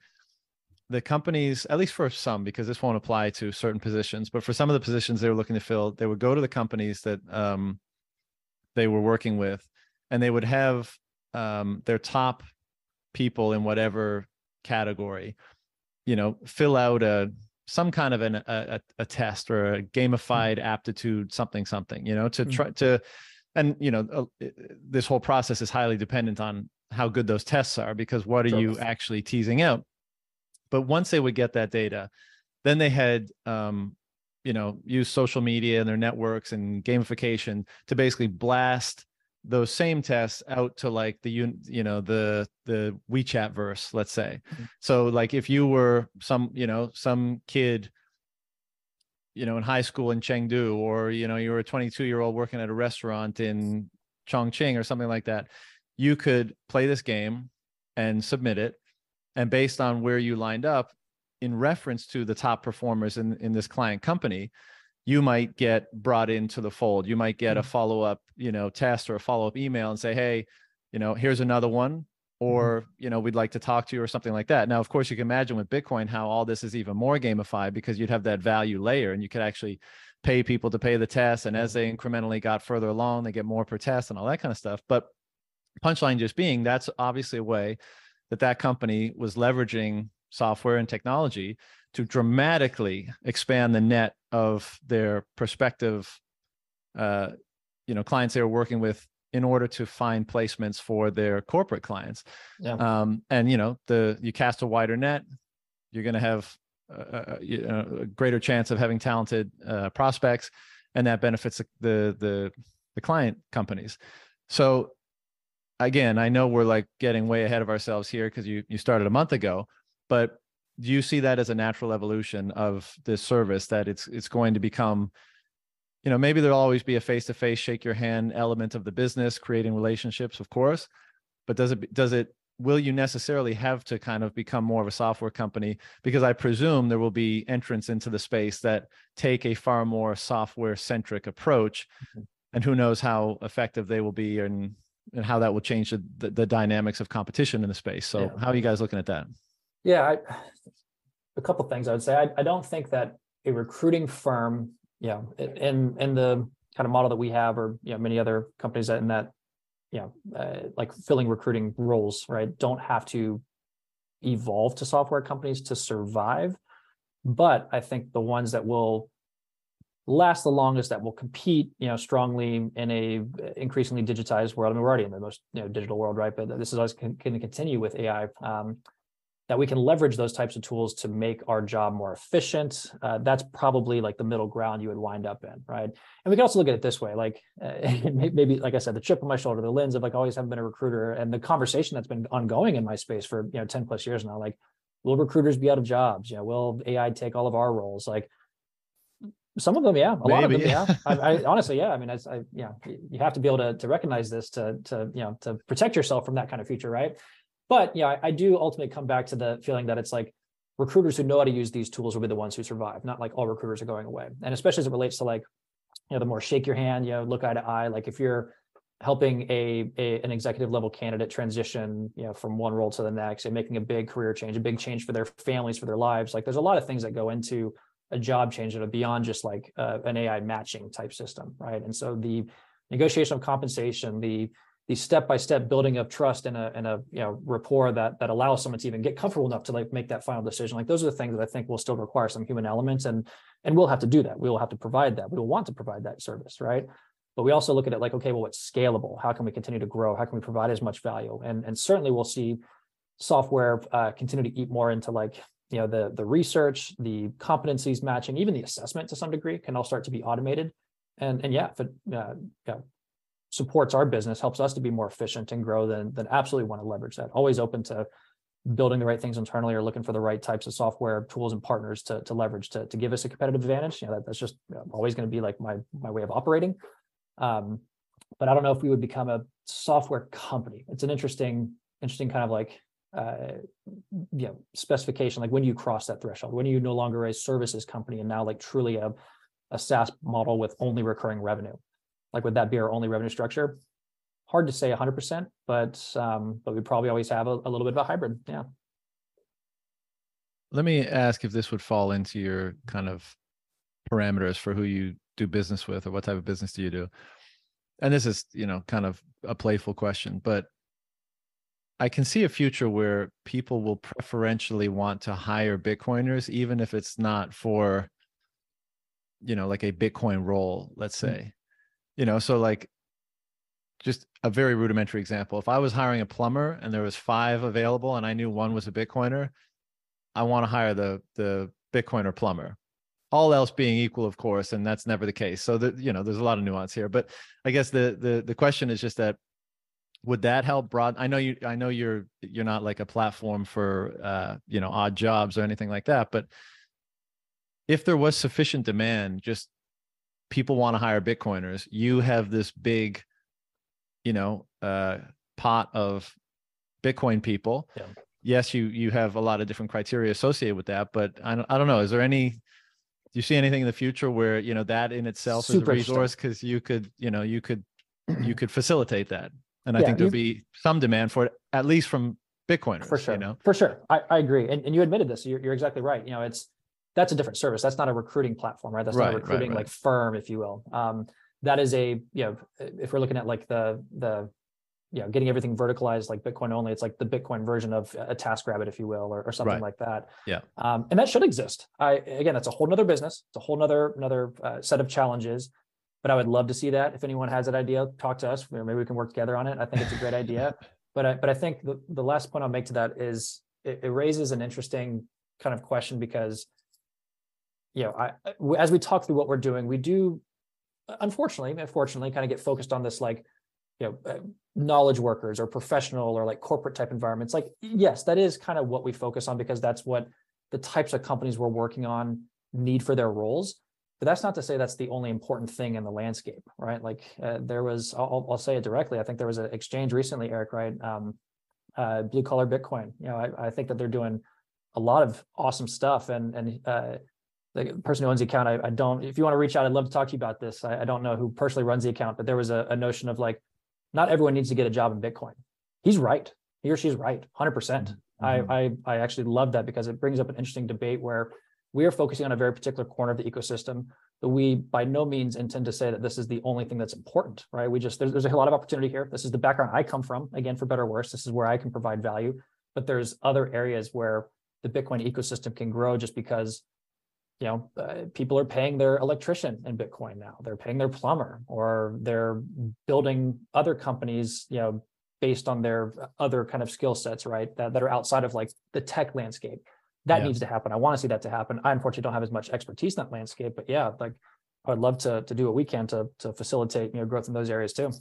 [SPEAKER 1] the companies, at least for some, because this won't apply to certain positions, but for some of the positions they were looking to fill, they would go to the companies that um, they were working with, and they would have um, their top people in whatever category, you know, fill out a some kind of an, a, a test or a gamified mm-hmm. aptitude something something you know to try mm-hmm. to and you know uh, this whole process is highly dependent on how good those tests are because what are sure. you actually teasing out but once they would get that data, then they had um, you know use social media and their networks and gamification to basically blast those same tests out to like the you know the the WeChat verse, let's say. Mm-hmm. So like if you were some you know some kid you know in high school in Chengdu or you know you were a 22 year old working at a restaurant in Chongqing or something like that, you could play this game and submit it and based on where you lined up in reference to the top performers in, in this client company you might get brought into the fold you might get a mm-hmm. follow-up you know test or a follow-up email and say hey you know here's another one mm-hmm. or you know we'd like to talk to you or something like that now of course you can imagine with bitcoin how all this is even more gamified because you'd have that value layer and you could actually pay people to pay the test and as they mm-hmm. incrementally got further along they get more per test and all that kind of stuff but punchline just being that's obviously a way that that company was leveraging software and technology to dramatically expand the net of their prospective uh, you know clients they were working with in order to find placements for their corporate clients yeah. um, and you know the you cast a wider net you're going to have a, a, a, greater chance of having talented uh, prospects and that benefits the the the client companies so again, I know we're like getting way ahead of ourselves here because you you started a month ago, but do you see that as a natural evolution of this service that it's it's going to become you know maybe there'll always be a face to face shake your hand element of the business creating relationships of course but does it does it will you necessarily have to kind of become more of a software company because i presume there will be entrants into the space that take a far more software centric approach mm-hmm. and who knows how effective they will be and and how that will change the, the, the dynamics of competition in the space. So, yeah. how are you guys looking at that?
[SPEAKER 3] Yeah, I, a couple things I would say. I, I don't think that a recruiting firm, you know, in in the kind of model that we have, or you know, many other companies that in that, you know, uh, like filling recruiting roles, right, don't have to evolve to software companies to survive. But I think the ones that will last the longest that will compete you know strongly in a increasingly digitized world. I mean we're already in the most you know digital world right? But this is always going to continue with ai um, that we can leverage those types of tools to make our job more efficient. Uh, that's probably like the middle ground you would wind up in right? And we can also look at it this way like (laughs) uh, maybe like i said the chip on my shoulder the lens of like always have been a recruiter and the conversation that's been ongoing in my space for you know 10 plus years now like will recruiters be out of jobs? You know will ai take all of our roles? Like some of them, yeah. A Maybe. lot of them, yeah. I, I, (laughs) honestly, yeah. I mean, I, I, yeah, you have to be able to to recognize this to to you know to protect yourself from that kind of future, right? But yeah, I, I do ultimately come back to the feeling that it's like recruiters who know how to use these tools will be the ones who survive. Not like all recruiters are going away, and especially as it relates to like you know the more shake your hand, you know, look eye to eye. Like if you're helping a, a, an executive level candidate transition you know from one role to the next and making a big career change a big change for their families for their lives like there's a lot of things that go into a job change that are beyond just like uh, an ai matching type system right and so the negotiation of compensation the the step-by-step building of trust and a, and a you know rapport that that allows someone to even get comfortable enough to like make that final decision like those are the things that i think will still require some human elements and and we'll have to do that we will have to provide that we will want to provide that service right but we also look at it like, okay, well, what's scalable? How can we continue to grow? How can we provide as much value? And and certainly we'll see software uh, continue to eat more into like you know the the research, the competencies matching, even the assessment to some degree can all start to be automated. And and yeah, if it uh, yeah, supports our business, helps us to be more efficient and grow, then then absolutely want to leverage that. Always open to building the right things internally or looking for the right types of software tools and partners to, to leverage to, to give us a competitive advantage you know that, that's just always going to be like my my way of operating um, but I don't know if we would become a software company. It's an interesting, interesting kind of like uh, you know specification. Like when you cross that threshold, when you no longer a services company and now like truly a a SaaS model with only recurring revenue. Like would that be our only revenue structure? Hard to say 100%, but um, but we probably always have a, a little bit of a hybrid. Yeah.
[SPEAKER 1] Let me ask if this would fall into your kind of parameters for who you do business with or what type of business do you do and this is you know kind of a playful question but i can see a future where people will preferentially want to hire bitcoiners even if it's not for you know like a bitcoin role let's mm. say mm-hmm. you know so like just a very rudimentary example if i was hiring a plumber and there was five available and i knew one was a bitcoiner i want to hire the the bitcoiner plumber all else being equal of course and that's never the case so that you know there's a lot of nuance here but i guess the the the question is just that would that help broad i know you i know you're you're not like a platform for uh you know odd jobs or anything like that but if there was sufficient demand just people want to hire bitcoiners you have this big you know uh pot of bitcoin people. Yeah. yes you you have a lot of different criteria associated with that but i don't, I don't know is there any do you see anything in the future where you know that in itself Super is a resource because you could you know you could you could facilitate that and i think there'll be some demand for it at least from bitcoiners
[SPEAKER 3] for sure.
[SPEAKER 1] you know?
[SPEAKER 3] For sure. I, I agree. And, and you admitted this. You're, you're exactly right. You know it's that's a different service. That's not a recruiting platform right? That's right, not a recruiting right, right. like firm if you will. Um that is a you know if we're looking at like the the you know getting everything verticalized like bitcoin only it's like the bitcoin version of a TaskRabbit, if you will or, or something like that.
[SPEAKER 1] Yeah.
[SPEAKER 3] Um, and that should exist. I again that's a whole nother business. It's a whole nother another uh, set of challenges but i would love to see that. If anyone has that idea talk to us. Maybe we can work together on it. I think it's a great idea. (laughs) But I, but i think the, the last point i'll make to that is it, it raises an interesting kind of question because you know I, as we talk through what we're doing we do unfortunately unfortunately kind of get focused on this like you know uh, knowledge workers or professional or like corporate type environments. Like yes that is kind of what we focus on because that's what the types of companies we're working on need for their roles but that's not to say that's the only important thing in the landscape right like uh, there was I'll, I'll, say it directly i think there was an exchange recently eric right um, uh, blue collar bitcoin you know I, I, think that they're doing a lot of awesome stuff and and uh, the person who owns the account I, I, don't if you want to reach out i'd love to talk to you about this I, I don't know who personally runs the account but there was a, a notion of like not everyone needs to get a job in Bitcoin. He's right. He or she's right, 100%. percent mm-hmm. I, I, I actually love that because it brings up an interesting debate where we are focusing on a very particular corner of the ecosystem, but we by no means intend to say that this is the only thing that's important, right? We just, there's, there's a lot of opportunity here. This is the background I come from, again, for better or worse. This is where I can provide value, but there's other areas where the Bitcoin ecosystem can grow just because you know, uh, people are paying their electrician in Bitcoin now. They're paying their plumber, or they're building other companies, you know, based on their other kind of skill sets, right? That, that are outside of like the tech landscape. That yeah. needs to happen. I want to see that to happen. I unfortunately don't have as much expertise in that landscape, but yeah, like I'd love to to do what we can to to facilitate you know growth in those areas too.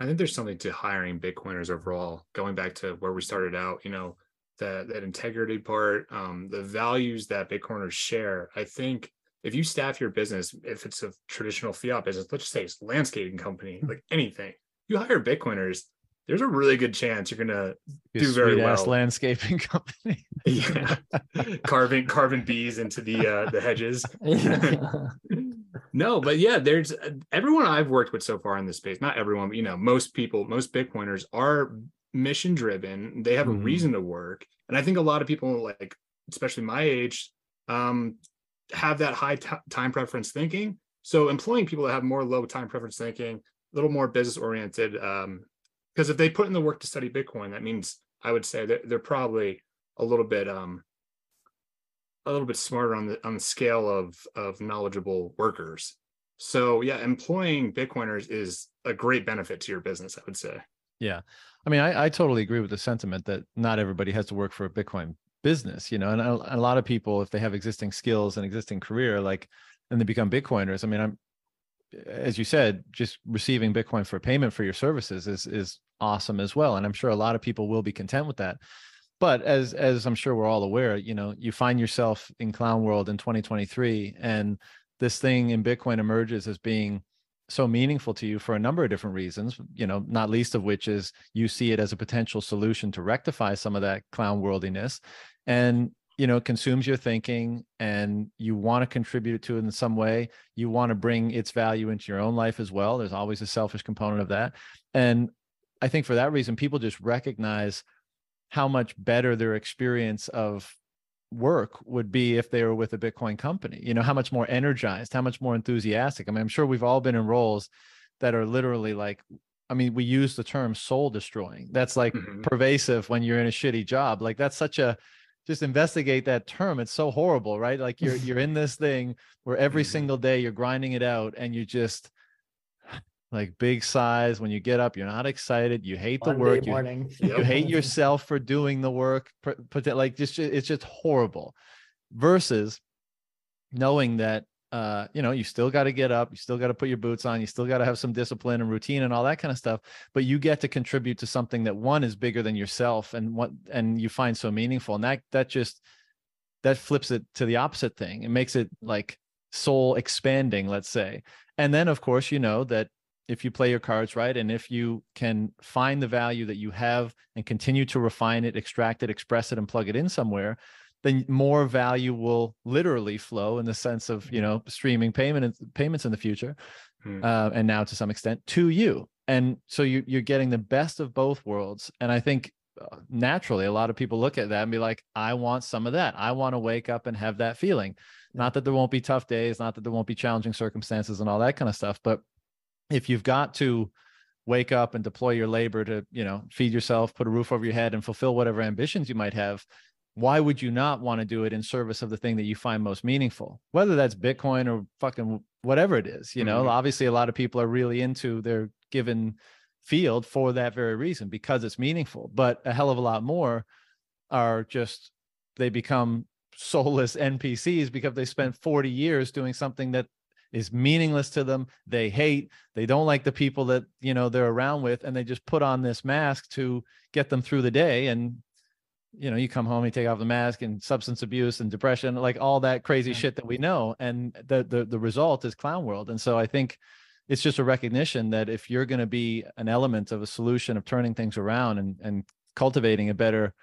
[SPEAKER 2] I think there's something to hiring Bitcoiners overall. Going back to where we started out, you know, that that integrity part, um, the values that Bitcoiners share. I think if you staff your business, if it's a traditional fiat business, let's just say it's landscaping company, hmm. like anything, you hire Bitcoiners, there's a really good chance you're gonna do very well.
[SPEAKER 1] landscaping (laughs) company.
[SPEAKER 2] yeah, (laughs) carving carving bees into the uh, the hedges. (laughs) no, but yeah, there's everyone I've worked with so far in this space. Not everyone, but you know, most people, most Bitcoiners are mission driven. They have mm-hmm. a reason to work, and I think a lot of people, like especially my age, um, have that high t- time preference thinking. So employing people that have more low time preference thinking, a little more business oriented, um, because if they put in the work to study Bitcoin, that means I would say that they're probably a little bit um a little bit smarter on the on the scale of of knowledgeable workers. So yeah, employing Bitcoiners is a great benefit to your business, I would say.
[SPEAKER 1] Yeah. I mean, I, I totally agree with the sentiment that not everybody has to work for a Bitcoin business, you know, and a, a lot of people, if they have existing skills and existing career, like, and they become Bitcoiners, I mean, I'm, as you said, just receiving Bitcoin for payment for your services is is awesome as well. And I'm sure a lot of people will be content with that. But as as I'm sure we're all aware, you know, you find yourself in clown world in 2023 and this thing in Bitcoin emerges as being so meaningful to you for a number of different reasons, you know, not least of which is you see it as a potential solution to rectify some of that clown worldiness and you know consumes your thinking and you want to contribute to it in some way you want to bring its value into your own life as well there's always a selfish component of that and I think for that reason, people just recognize how much better their experience of work would be if they were with a Bitcoin company. You know, how much more energized, how much more enthusiastic. I mean, I'm sure we've all been in roles that are literally like, I mean, we use the term soul destroying. That's like mm-hmm. pervasive when you're in a shitty job. Like that's such a just investigate that term. It's so horrible, right? Like you're (laughs) you're in this thing where every mm-hmm. single day you're grinding it out and you just like big sighs when you get up you're not excited you hate the work you, (laughs) you, hate yourself for doing the work put like just it's just horrible. Versus knowing that uh you know you still got to get up you still got to put your boots on you still got to have some discipline and routine and all that kind of stuff but you get to contribute to something that one is bigger than yourself and what and you find so meaningful and that that just that flips it to the opposite thing. It makes it like soul expanding let's say. And then of course you know that if you play your cards right and if you can find the value that you have and continue to refine it extract it express it and plug it in somewhere then more value will literally flow in the sense of you know streaming payment payments in the future hmm. uh, and now to some extent to you. And so you, you're getting the best of both worlds. And i think uh, naturally a lot of people look at that and be like i want some of that. I want to wake up and have that feeling. Not that there won't be tough days not that there won't be challenging circumstances and all that kind of stuff but if you've got to wake up and deploy your labor to you know feed yourself put a roof over your head and fulfill whatever ambitions you might have why would you not want to do it in service of the thing that you find most meaningful? Whether that's bitcoin or fucking whatever it is you know? Mm-hmm. obviously a lot of people are really into their given field for that very reason because it's meaningful. But a hell of a lot more are just they become soulless (laughs) npcs because they spent 40 years doing something that is meaningless to them they hate they don't like the people that you know they're around with and they just put on this mask to get them through the day. And you know you come home you take off the mask and substance abuse and depression like all that crazy shit that we know. And the, the the result is clown world. And so i think it's just a recognition that if you're going to be an element of a solution of turning things around and and cultivating a better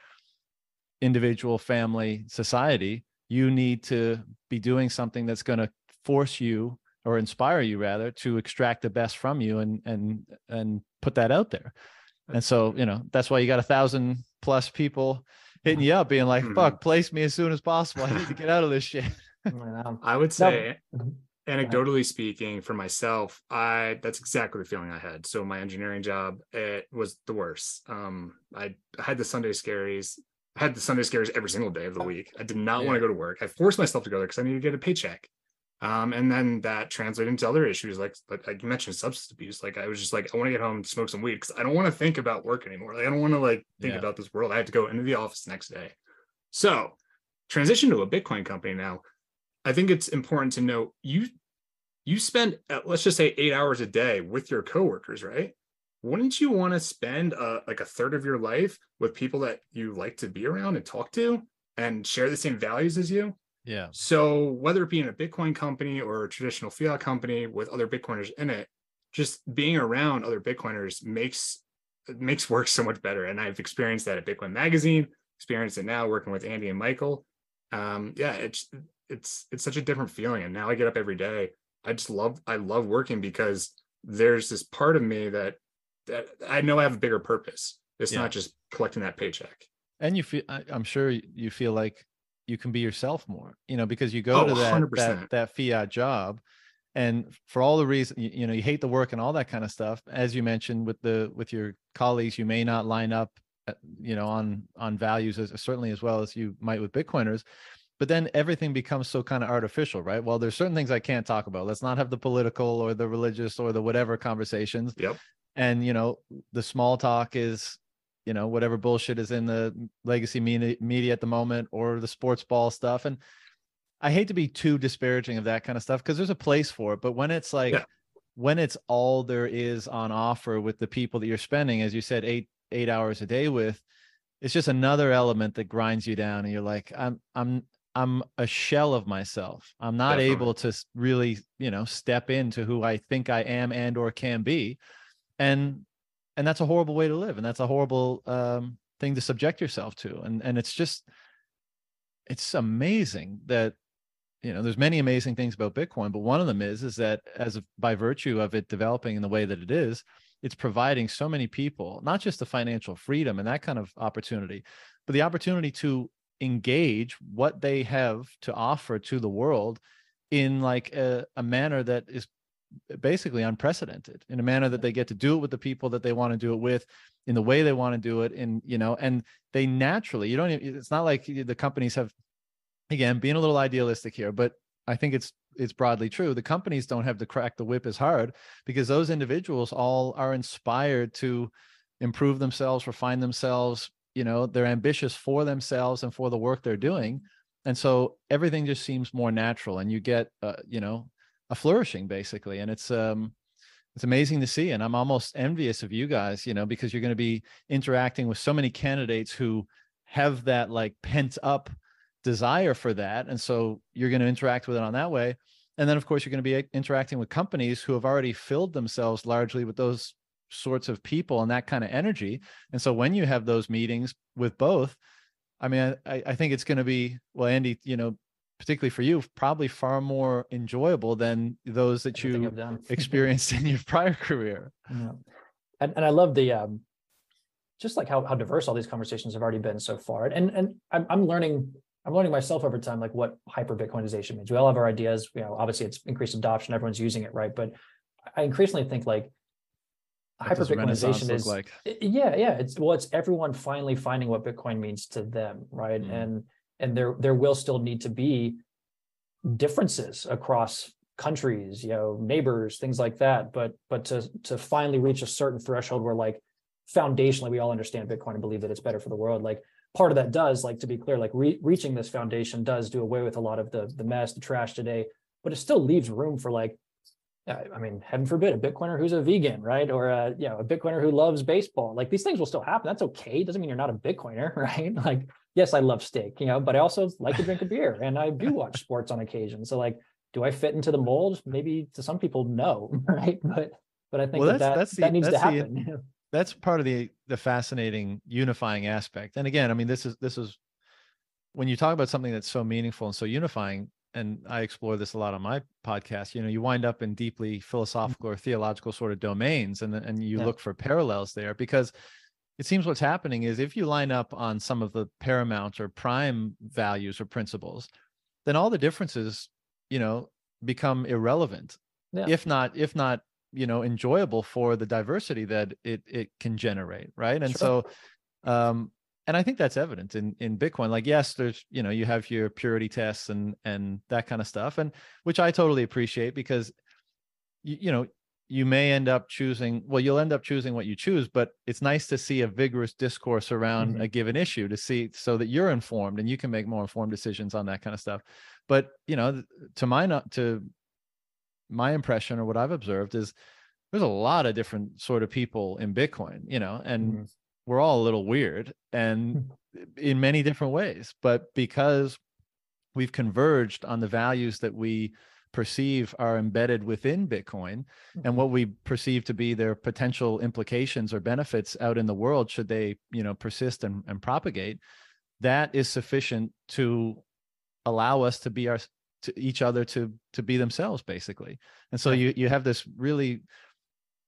[SPEAKER 1] individual family society you need to be doing something that's going to force you or inspire you rather to extract the best from you and and and put that out there and so you know that's why you got a thousand plus people hitting you up being like mm-hmm. fuck place me as soon as possible i need to get out of this shit (laughs)
[SPEAKER 2] i would say mm-hmm. anecdotally speaking for myself i that's exactly the feeling i had so my engineering job it was the worst um i, I had the sunday scaries I had the Sunday scares every single day of the week. I did not yeah. want to go to work. I forced myself to go there because I needed to get a paycheck. Um, and then that translated into other issues like like you mentioned substance abuse. Like I was just like, I want to get home and smoke some weed because I don't want to think about work anymore. Like I don't want to like think yeah. about this world. I have to go into the office the next day. So transition to a Bitcoin company now. I think it's important to note you you spend uh, let's just say eight hours a day with your coworkers, right? Wouldn't you want to spend uh, like a third of your life with people that you like to be around and talk to and share the same values as you?
[SPEAKER 1] Yeah.
[SPEAKER 2] So whether it be in a Bitcoin company or a traditional fiat company with other Bitcoiners in it, just being around other Bitcoiners makes makes work so much better. And I've experienced that at Bitcoin Magazine, experienced it now working with Andy and Michael. Um, yeah, it's it's it's such a different feeling. And now I get up every day. I just love I love working because there's this part of me that that I know I have a bigger purpose. It's yeah. not just collecting that paycheck.
[SPEAKER 1] And you feel I'm sure you feel like you can be yourself more, you know, because you go oh, to that, that that fiat job and for all the reasons you, you, know you hate the work and all that kind of stuff as you mentioned with the with your colleagues you may not line up uh, you know on on values as certainly as well as you might with bitcoiners but then everything becomes so kind of artificial right? Well there's certain things i can't talk about. Let's not have the political or the religious or the whatever conversations
[SPEAKER 2] yep.
[SPEAKER 1] and you know the small talk is you know whatever bullshit is in the legacy media, media at the moment or the sports ball stuff and I hate to be too disparaging of that kind of stuff because there's a place for it. But when it's like yeah. when it's all there is on offer with the people that you're spending, as you said, eight eight hours a day with, it's just another element that grinds you down, and you're like, I'm I'm I'm a shell of myself. I'm not Definitely. able to really, you know, step into who I think I am and or can be, and and that's a horrible way to live, and that's a horrible um, thing to subject yourself to, and and it's just it's amazing that you know there's many amazing things about bitcoin but one of them is is that as by virtue of it developing in the way that it is it's providing so many people not just the financial freedom and that kind of opportunity but the opportunity to engage what they have to offer to the world in like a, a manner that is basically unprecedented in a manner that they get to do it with the people that they want to do it with in the way they want to do it in you know and they naturally you don't even, it's not like the companies have again being a little idealistic here but i think it's it's broadly true. The companies don't have to crack the whip as hard because those individuals all are inspired to improve themselves refine themselves you know they're ambitious for themselves and for the work they're doing. And so everything just seems more natural and you get uh, you know a flourishing basically and it's um it's amazing to see and i'm almost envious of you guys you know because you're going to be interacting with so many candidates who have that like pent up desire for that and so you're going to interact with it on that way. And then of course you're going to be interacting with companies who have already filled themselves largely with those sorts of people and that kind of energy. And so when you have those meetings with both i mean i, I think it's going to be well andy you know particularly for you probably far more enjoyable than those that you (laughs) experienced in your prior career
[SPEAKER 3] yeah. and, and i love the um just like how, how diverse all these conversations have already been so far and and I'm, I'm learning I'm learning myself over time, like what hyper Bitcoinization means. We all have our ideas. You know, obviously it's increased adoption, everyone's using it, right? But I increasingly think like hyper Bitcoinization is like? yeah, yeah. It's well, it's everyone finally finding what Bitcoin means to them, right? Mm. And and there there will still need to be differences across countries, you know, neighbors, things like that. But but to to finally reach a certain threshold where like foundationally we all understand Bitcoin and believe that it's better for the world, like part of that does like to be clear like re- reaching this foundation does do away with a lot of the the mess the trash today but it still leaves room for like uh, I mean, heaven forbid, a Bitcoiner who's a vegan, right? Or a you know a Bitcoiner who loves baseball. Like these things will still happen. That's okay. It doesn't mean you're not a Bitcoiner, (laughs) right? Like, yes, I love steak, you know, but I also like to drink a beer, and I do watch sports on occasion. So, like, do I fit into the mold? Maybe to some people, no, (laughs) right? But but I think well, that that, that's the, that needs to happen. (laughs)
[SPEAKER 1] The, that's part of the the fascinating unifying aspect and again i mean this is this is when you talk about something that's so meaningful and so unifying and i explore this a lot on my podcast you know you wind up in deeply mm-hmm. philosophical or theological sort of domains and and you yeah. look for parallels there because it seems what's happening is if you line up on some of the paramount or prime values or principles then all the differences you know become irrelevant yeah. if not if not you know enjoyable for the diversity that it it can generate right and sure. so um and i think that's evident in in bitcoin like yes there's you know you have your purity tests and and that kind of stuff and which i totally appreciate because you, you know you may end up choosing well you'll end up choosing what you choose but it's nice to see a vigorous discourse around mm-hmm. a given issue to see so that you're informed and you can make more informed decisions on that kind of stuff but you know to my not to my impression or what I've observed is there's a lot of different sort of people in Bitcoin, you know, and mm-hmm. we're all a little weird and hmm. in many different ways. But because we've converged on the values that we perceive are embedded within Bitcoin mm-hmm. and what we perceive to be their potential implications or benefits out in the world should they, you know, persist and, and propagate, that is sufficient to allow us to be our to each other to to be themselves basically. And so you you have this really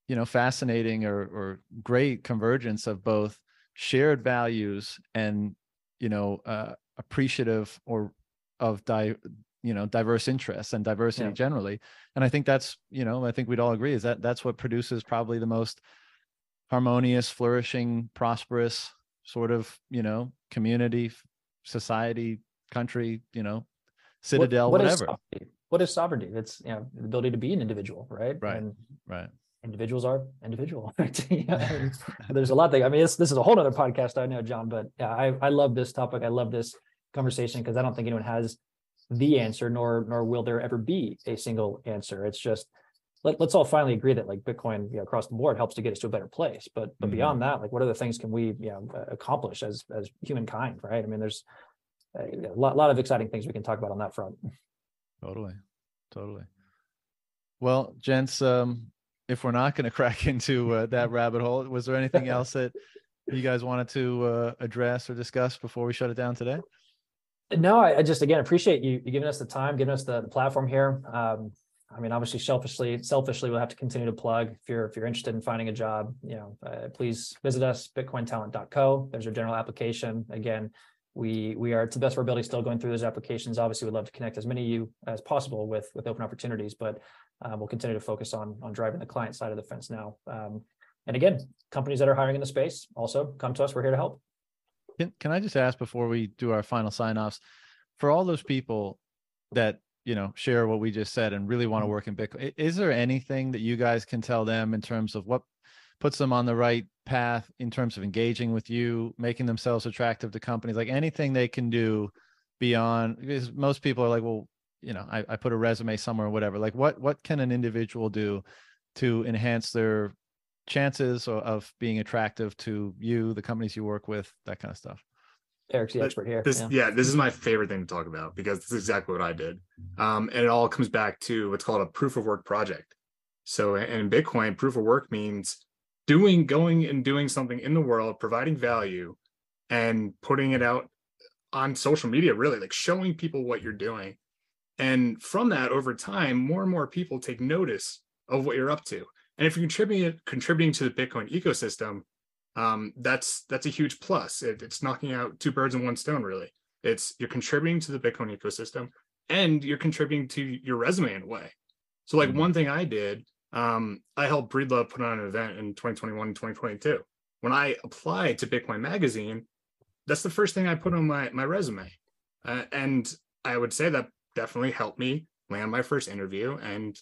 [SPEAKER 1] you know fascinating or or great convergence of both shared values and you know uh, appreciative or of di- you know diverse interests and diversity yeah. generally. And i think that's you know i think we'd all agree is that that's what produces probably the most harmonious flourishing prosperous sort of you know community society country you know citadel what, what whatever.
[SPEAKER 3] is what is sovereignty? It's you know the ability to be an individual right?
[SPEAKER 1] Right and right.
[SPEAKER 3] individuals are individual (laughs) (laughs) there's a lot that i mean this, this is a whole other podcast i know john but yeah i, I love this topic. I love this conversation because i don't think anyone has the answer nor nor will there ever be a single answer. It's just let, us all finally agree that like bitcoin you know, across the board helps to get us to a better place. But but mm-hmm. beyond that like what other things can we you know accomplish as as humankind right? I mean there's a lot, lot of exciting things we can talk about on that front.
[SPEAKER 1] Totally. Totally. Well gents um if we're not going (laughs) to crack into uh, that rabbit hole was there anything (laughs) else that you guys wanted to uh, address or discuss before we shut it down today
[SPEAKER 3] no, I, I just again appreciate you, giving us the time, giving us the, the platform here. Um, I mean, obviously, selfishly, selfishly, we'll have to continue to plug. If you're if you're interested in finding a job, you know, uh, please visit us bitcointalent.co. There's our general application. Again, we we are to the best of our ability still going through those applications. Obviously, we'd love to connect as many of you as possible with with open opportunities, but um, we'll continue to focus on on driving the client side of the fence now. Um, and again, companies that are hiring in the space also come to us. We're here to help.
[SPEAKER 1] Can, can I just ask before we do our final sign offs for all those people that you know share what we just said and really want to mm-hmm. work in bitcoin is there anything that you guys can tell them in terms of what puts them on the right path in terms of engaging with you making themselves attractive to companies like anything they can do beyond because most people are like well you know I, I put a resume somewhere or whatever like what what can an individual do to enhance their chances of being attractive to you, the companies you work with, that kind of stuff.
[SPEAKER 3] Eric's the expert here.
[SPEAKER 2] This, yeah. yeah. this is my favorite thing to talk about because this is exactly what I did. Um, and it all comes back to what's called a proof of work project. So in Bitcoin, proof of work means doing, going and doing something in the world, providing value and putting it out on social media, really like showing people what you're doing. And from that, over time, more and more people take notice of what you're up to. And if you're contributing contributing to the Bitcoin ecosystem, um, that's that's a huge plus. It, it's knocking out two birds in one stone, really. It's you're contributing to the Bitcoin ecosystem, and you're contributing to your resume in a way. So, like mm-hmm. one thing I did, um, I helped Breedlove put on an event in 2021 and 2022. When I applied to Bitcoin Magazine, that's the first thing I put on my my resume, uh, and I would say that definitely helped me land my first interview and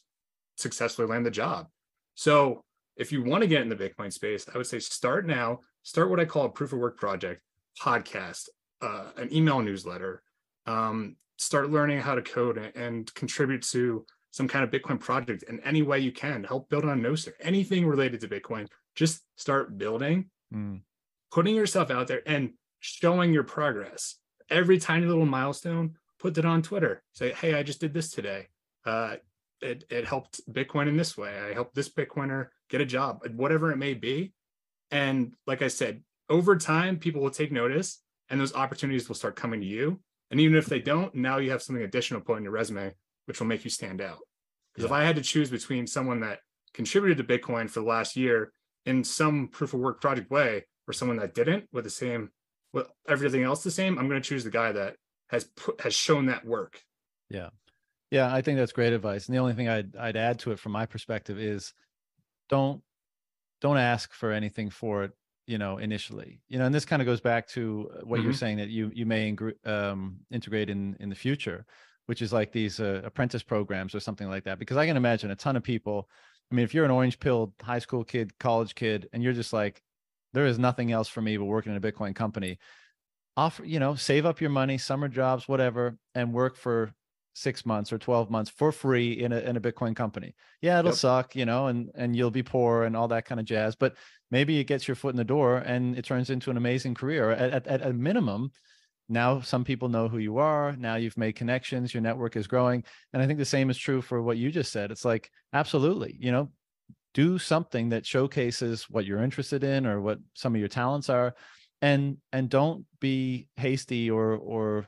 [SPEAKER 2] successfully land the job. So if you want to get in the Bitcoin space, I would say start now. Start what I call a proof of work project, podcast, uh, an email newsletter. Um, start learning how to code and contribute to some kind of Bitcoin project in any way you can. Help build on Nostr, anything related to Bitcoin. Just start building, mm. putting yourself out there, and showing your progress. Every tiny little milestone, put it on Twitter. Say, hey, I just did this today. Uh, it, it helped Bitcoin in this way. I helped this Bitcoiner get a job, whatever it may be. And like I said, over time, people will take notice and those opportunities will start coming to you. And even if they don't, now you have something additional put on your resume, which will make you stand out. Because yeah. if I had to choose between someone that contributed to Bitcoin for the last year in some proof of work project way or someone that didn't with the same, with everything else the same, I'm going to choose the guy that has put, has shown that work.
[SPEAKER 1] Yeah. Yeah, I think that's great advice. And the only thing I'd I'd add to it from my perspective is don't don't ask for anything for it, you know, initially. You know, and this kind of goes back to uh, what mm-hmm. you're saying that you you may ing- um, integrate in in the future, which is like these uh, apprentice programs or something like that. Because I can imagine a ton of people. I mean, if you're an orange pilled high school kid, college kid, and you're just like, there is nothing else for me but working in a Bitcoin company. Offer, you know, save up your money, summer jobs, whatever, and work for six months or 12 months for free in a, in a Bitcoin company. Yeah, it'll yep. suck, you know, and, and you'll be poor and all that kind of jazz, but maybe it gets your foot in the door and it turns into an amazing career. At, at, at a minimum, now some people know who you are now you've made connections your network is growing and i think the same is true for what you just said it's like absolutely you know do something that showcases what you're interested in or what some of your talents are and and don't be hasty or or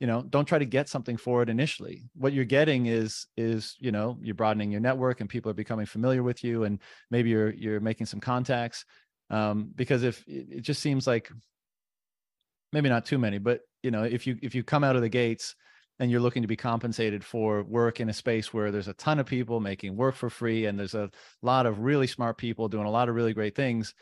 [SPEAKER 1] you know don't try to get something for it initially. What you're getting is is you know you're broadening your network and people are becoming familiar with you and maybe you're you're making some contacts. Um, because if it just seems like maybe not too many but you know if you if you come out of the gates and you're looking to be compensated for work in a space where there's a ton of people making work for free and there's a lot of really smart people doing a lot of really great things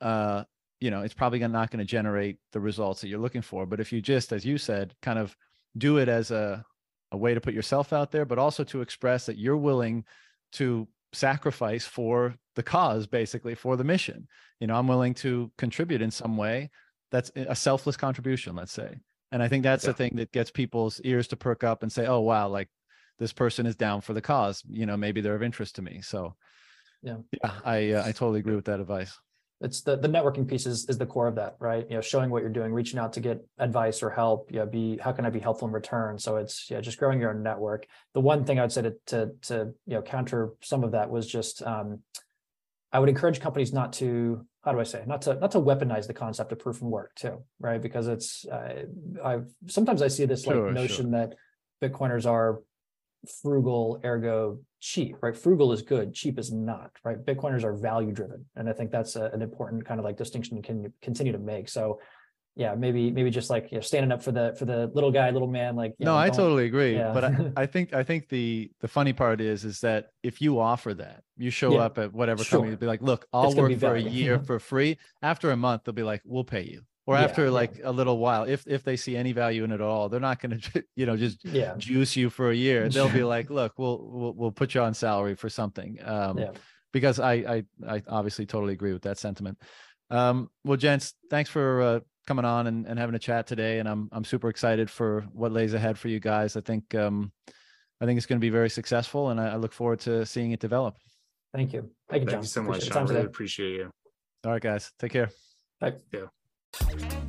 [SPEAKER 1] uh, you know it's probably not going to generate the results that you're looking for. But if you just as you said kind of do it as a, a way to put yourself out there but also to express that you're willing to sacrifice for the cause basically for the mission. You know i'm willing to contribute in some way that's a selfless contribution let's say. And i think that's yeah. the thing that gets people's ears to perk up and say oh wow like this person is down for the cause. You know maybe they're of interest to me. So yeah. yeah i uh, i totally agree with that advice
[SPEAKER 3] it's the the networking piece is, is the core of that right? You know showing what you're doing reaching out to get advice or help yeah be how can i be helpful in return? So it's yeah just growing your own network. The one thing i would say to to, to you know counter some of that was just um, i would encourage companies not to how do i say not to not to weaponize the concept of proof of work too right? Because it's uh, i've sometimes i see this like sure, notion sure. that bitcoiners are frugal ergo cheap right frugal is good cheap is not right bitcoiners are value driven and i think that's a, an important kind of like distinction you can continue to make so yeah maybe maybe just like you know standing up for the for the little guy little man like
[SPEAKER 1] no know, i totally agree yeah. but I, (laughs) I, think i think the the funny part is is that if you offer that you show yeah. up at whatever sure. company be like look i'll work for a year (laughs) for free after a month they'll be like we'll pay you or yeah, after like yeah. a little while if if they see any value in it at all they're not going (laughs) to you know just yeah. juice you for a year. They'll be (laughs) like look we'll, we'll we'll put you on salary for something. Um yeah. because I, I i obviously totally agree with that sentiment. Um well gents thanks for uh, coming on and, and having a chat today and i'm i'm super excited for what lays ahead for you guys. I think um i think it's going to be very successful and I, I, look forward to seeing it develop.
[SPEAKER 3] Thank you. Thank you
[SPEAKER 2] thank you so much. I really appreciate you.
[SPEAKER 1] All right guys. Take care.
[SPEAKER 3] Bye.
[SPEAKER 2] Yeah
[SPEAKER 4] Flip, flip,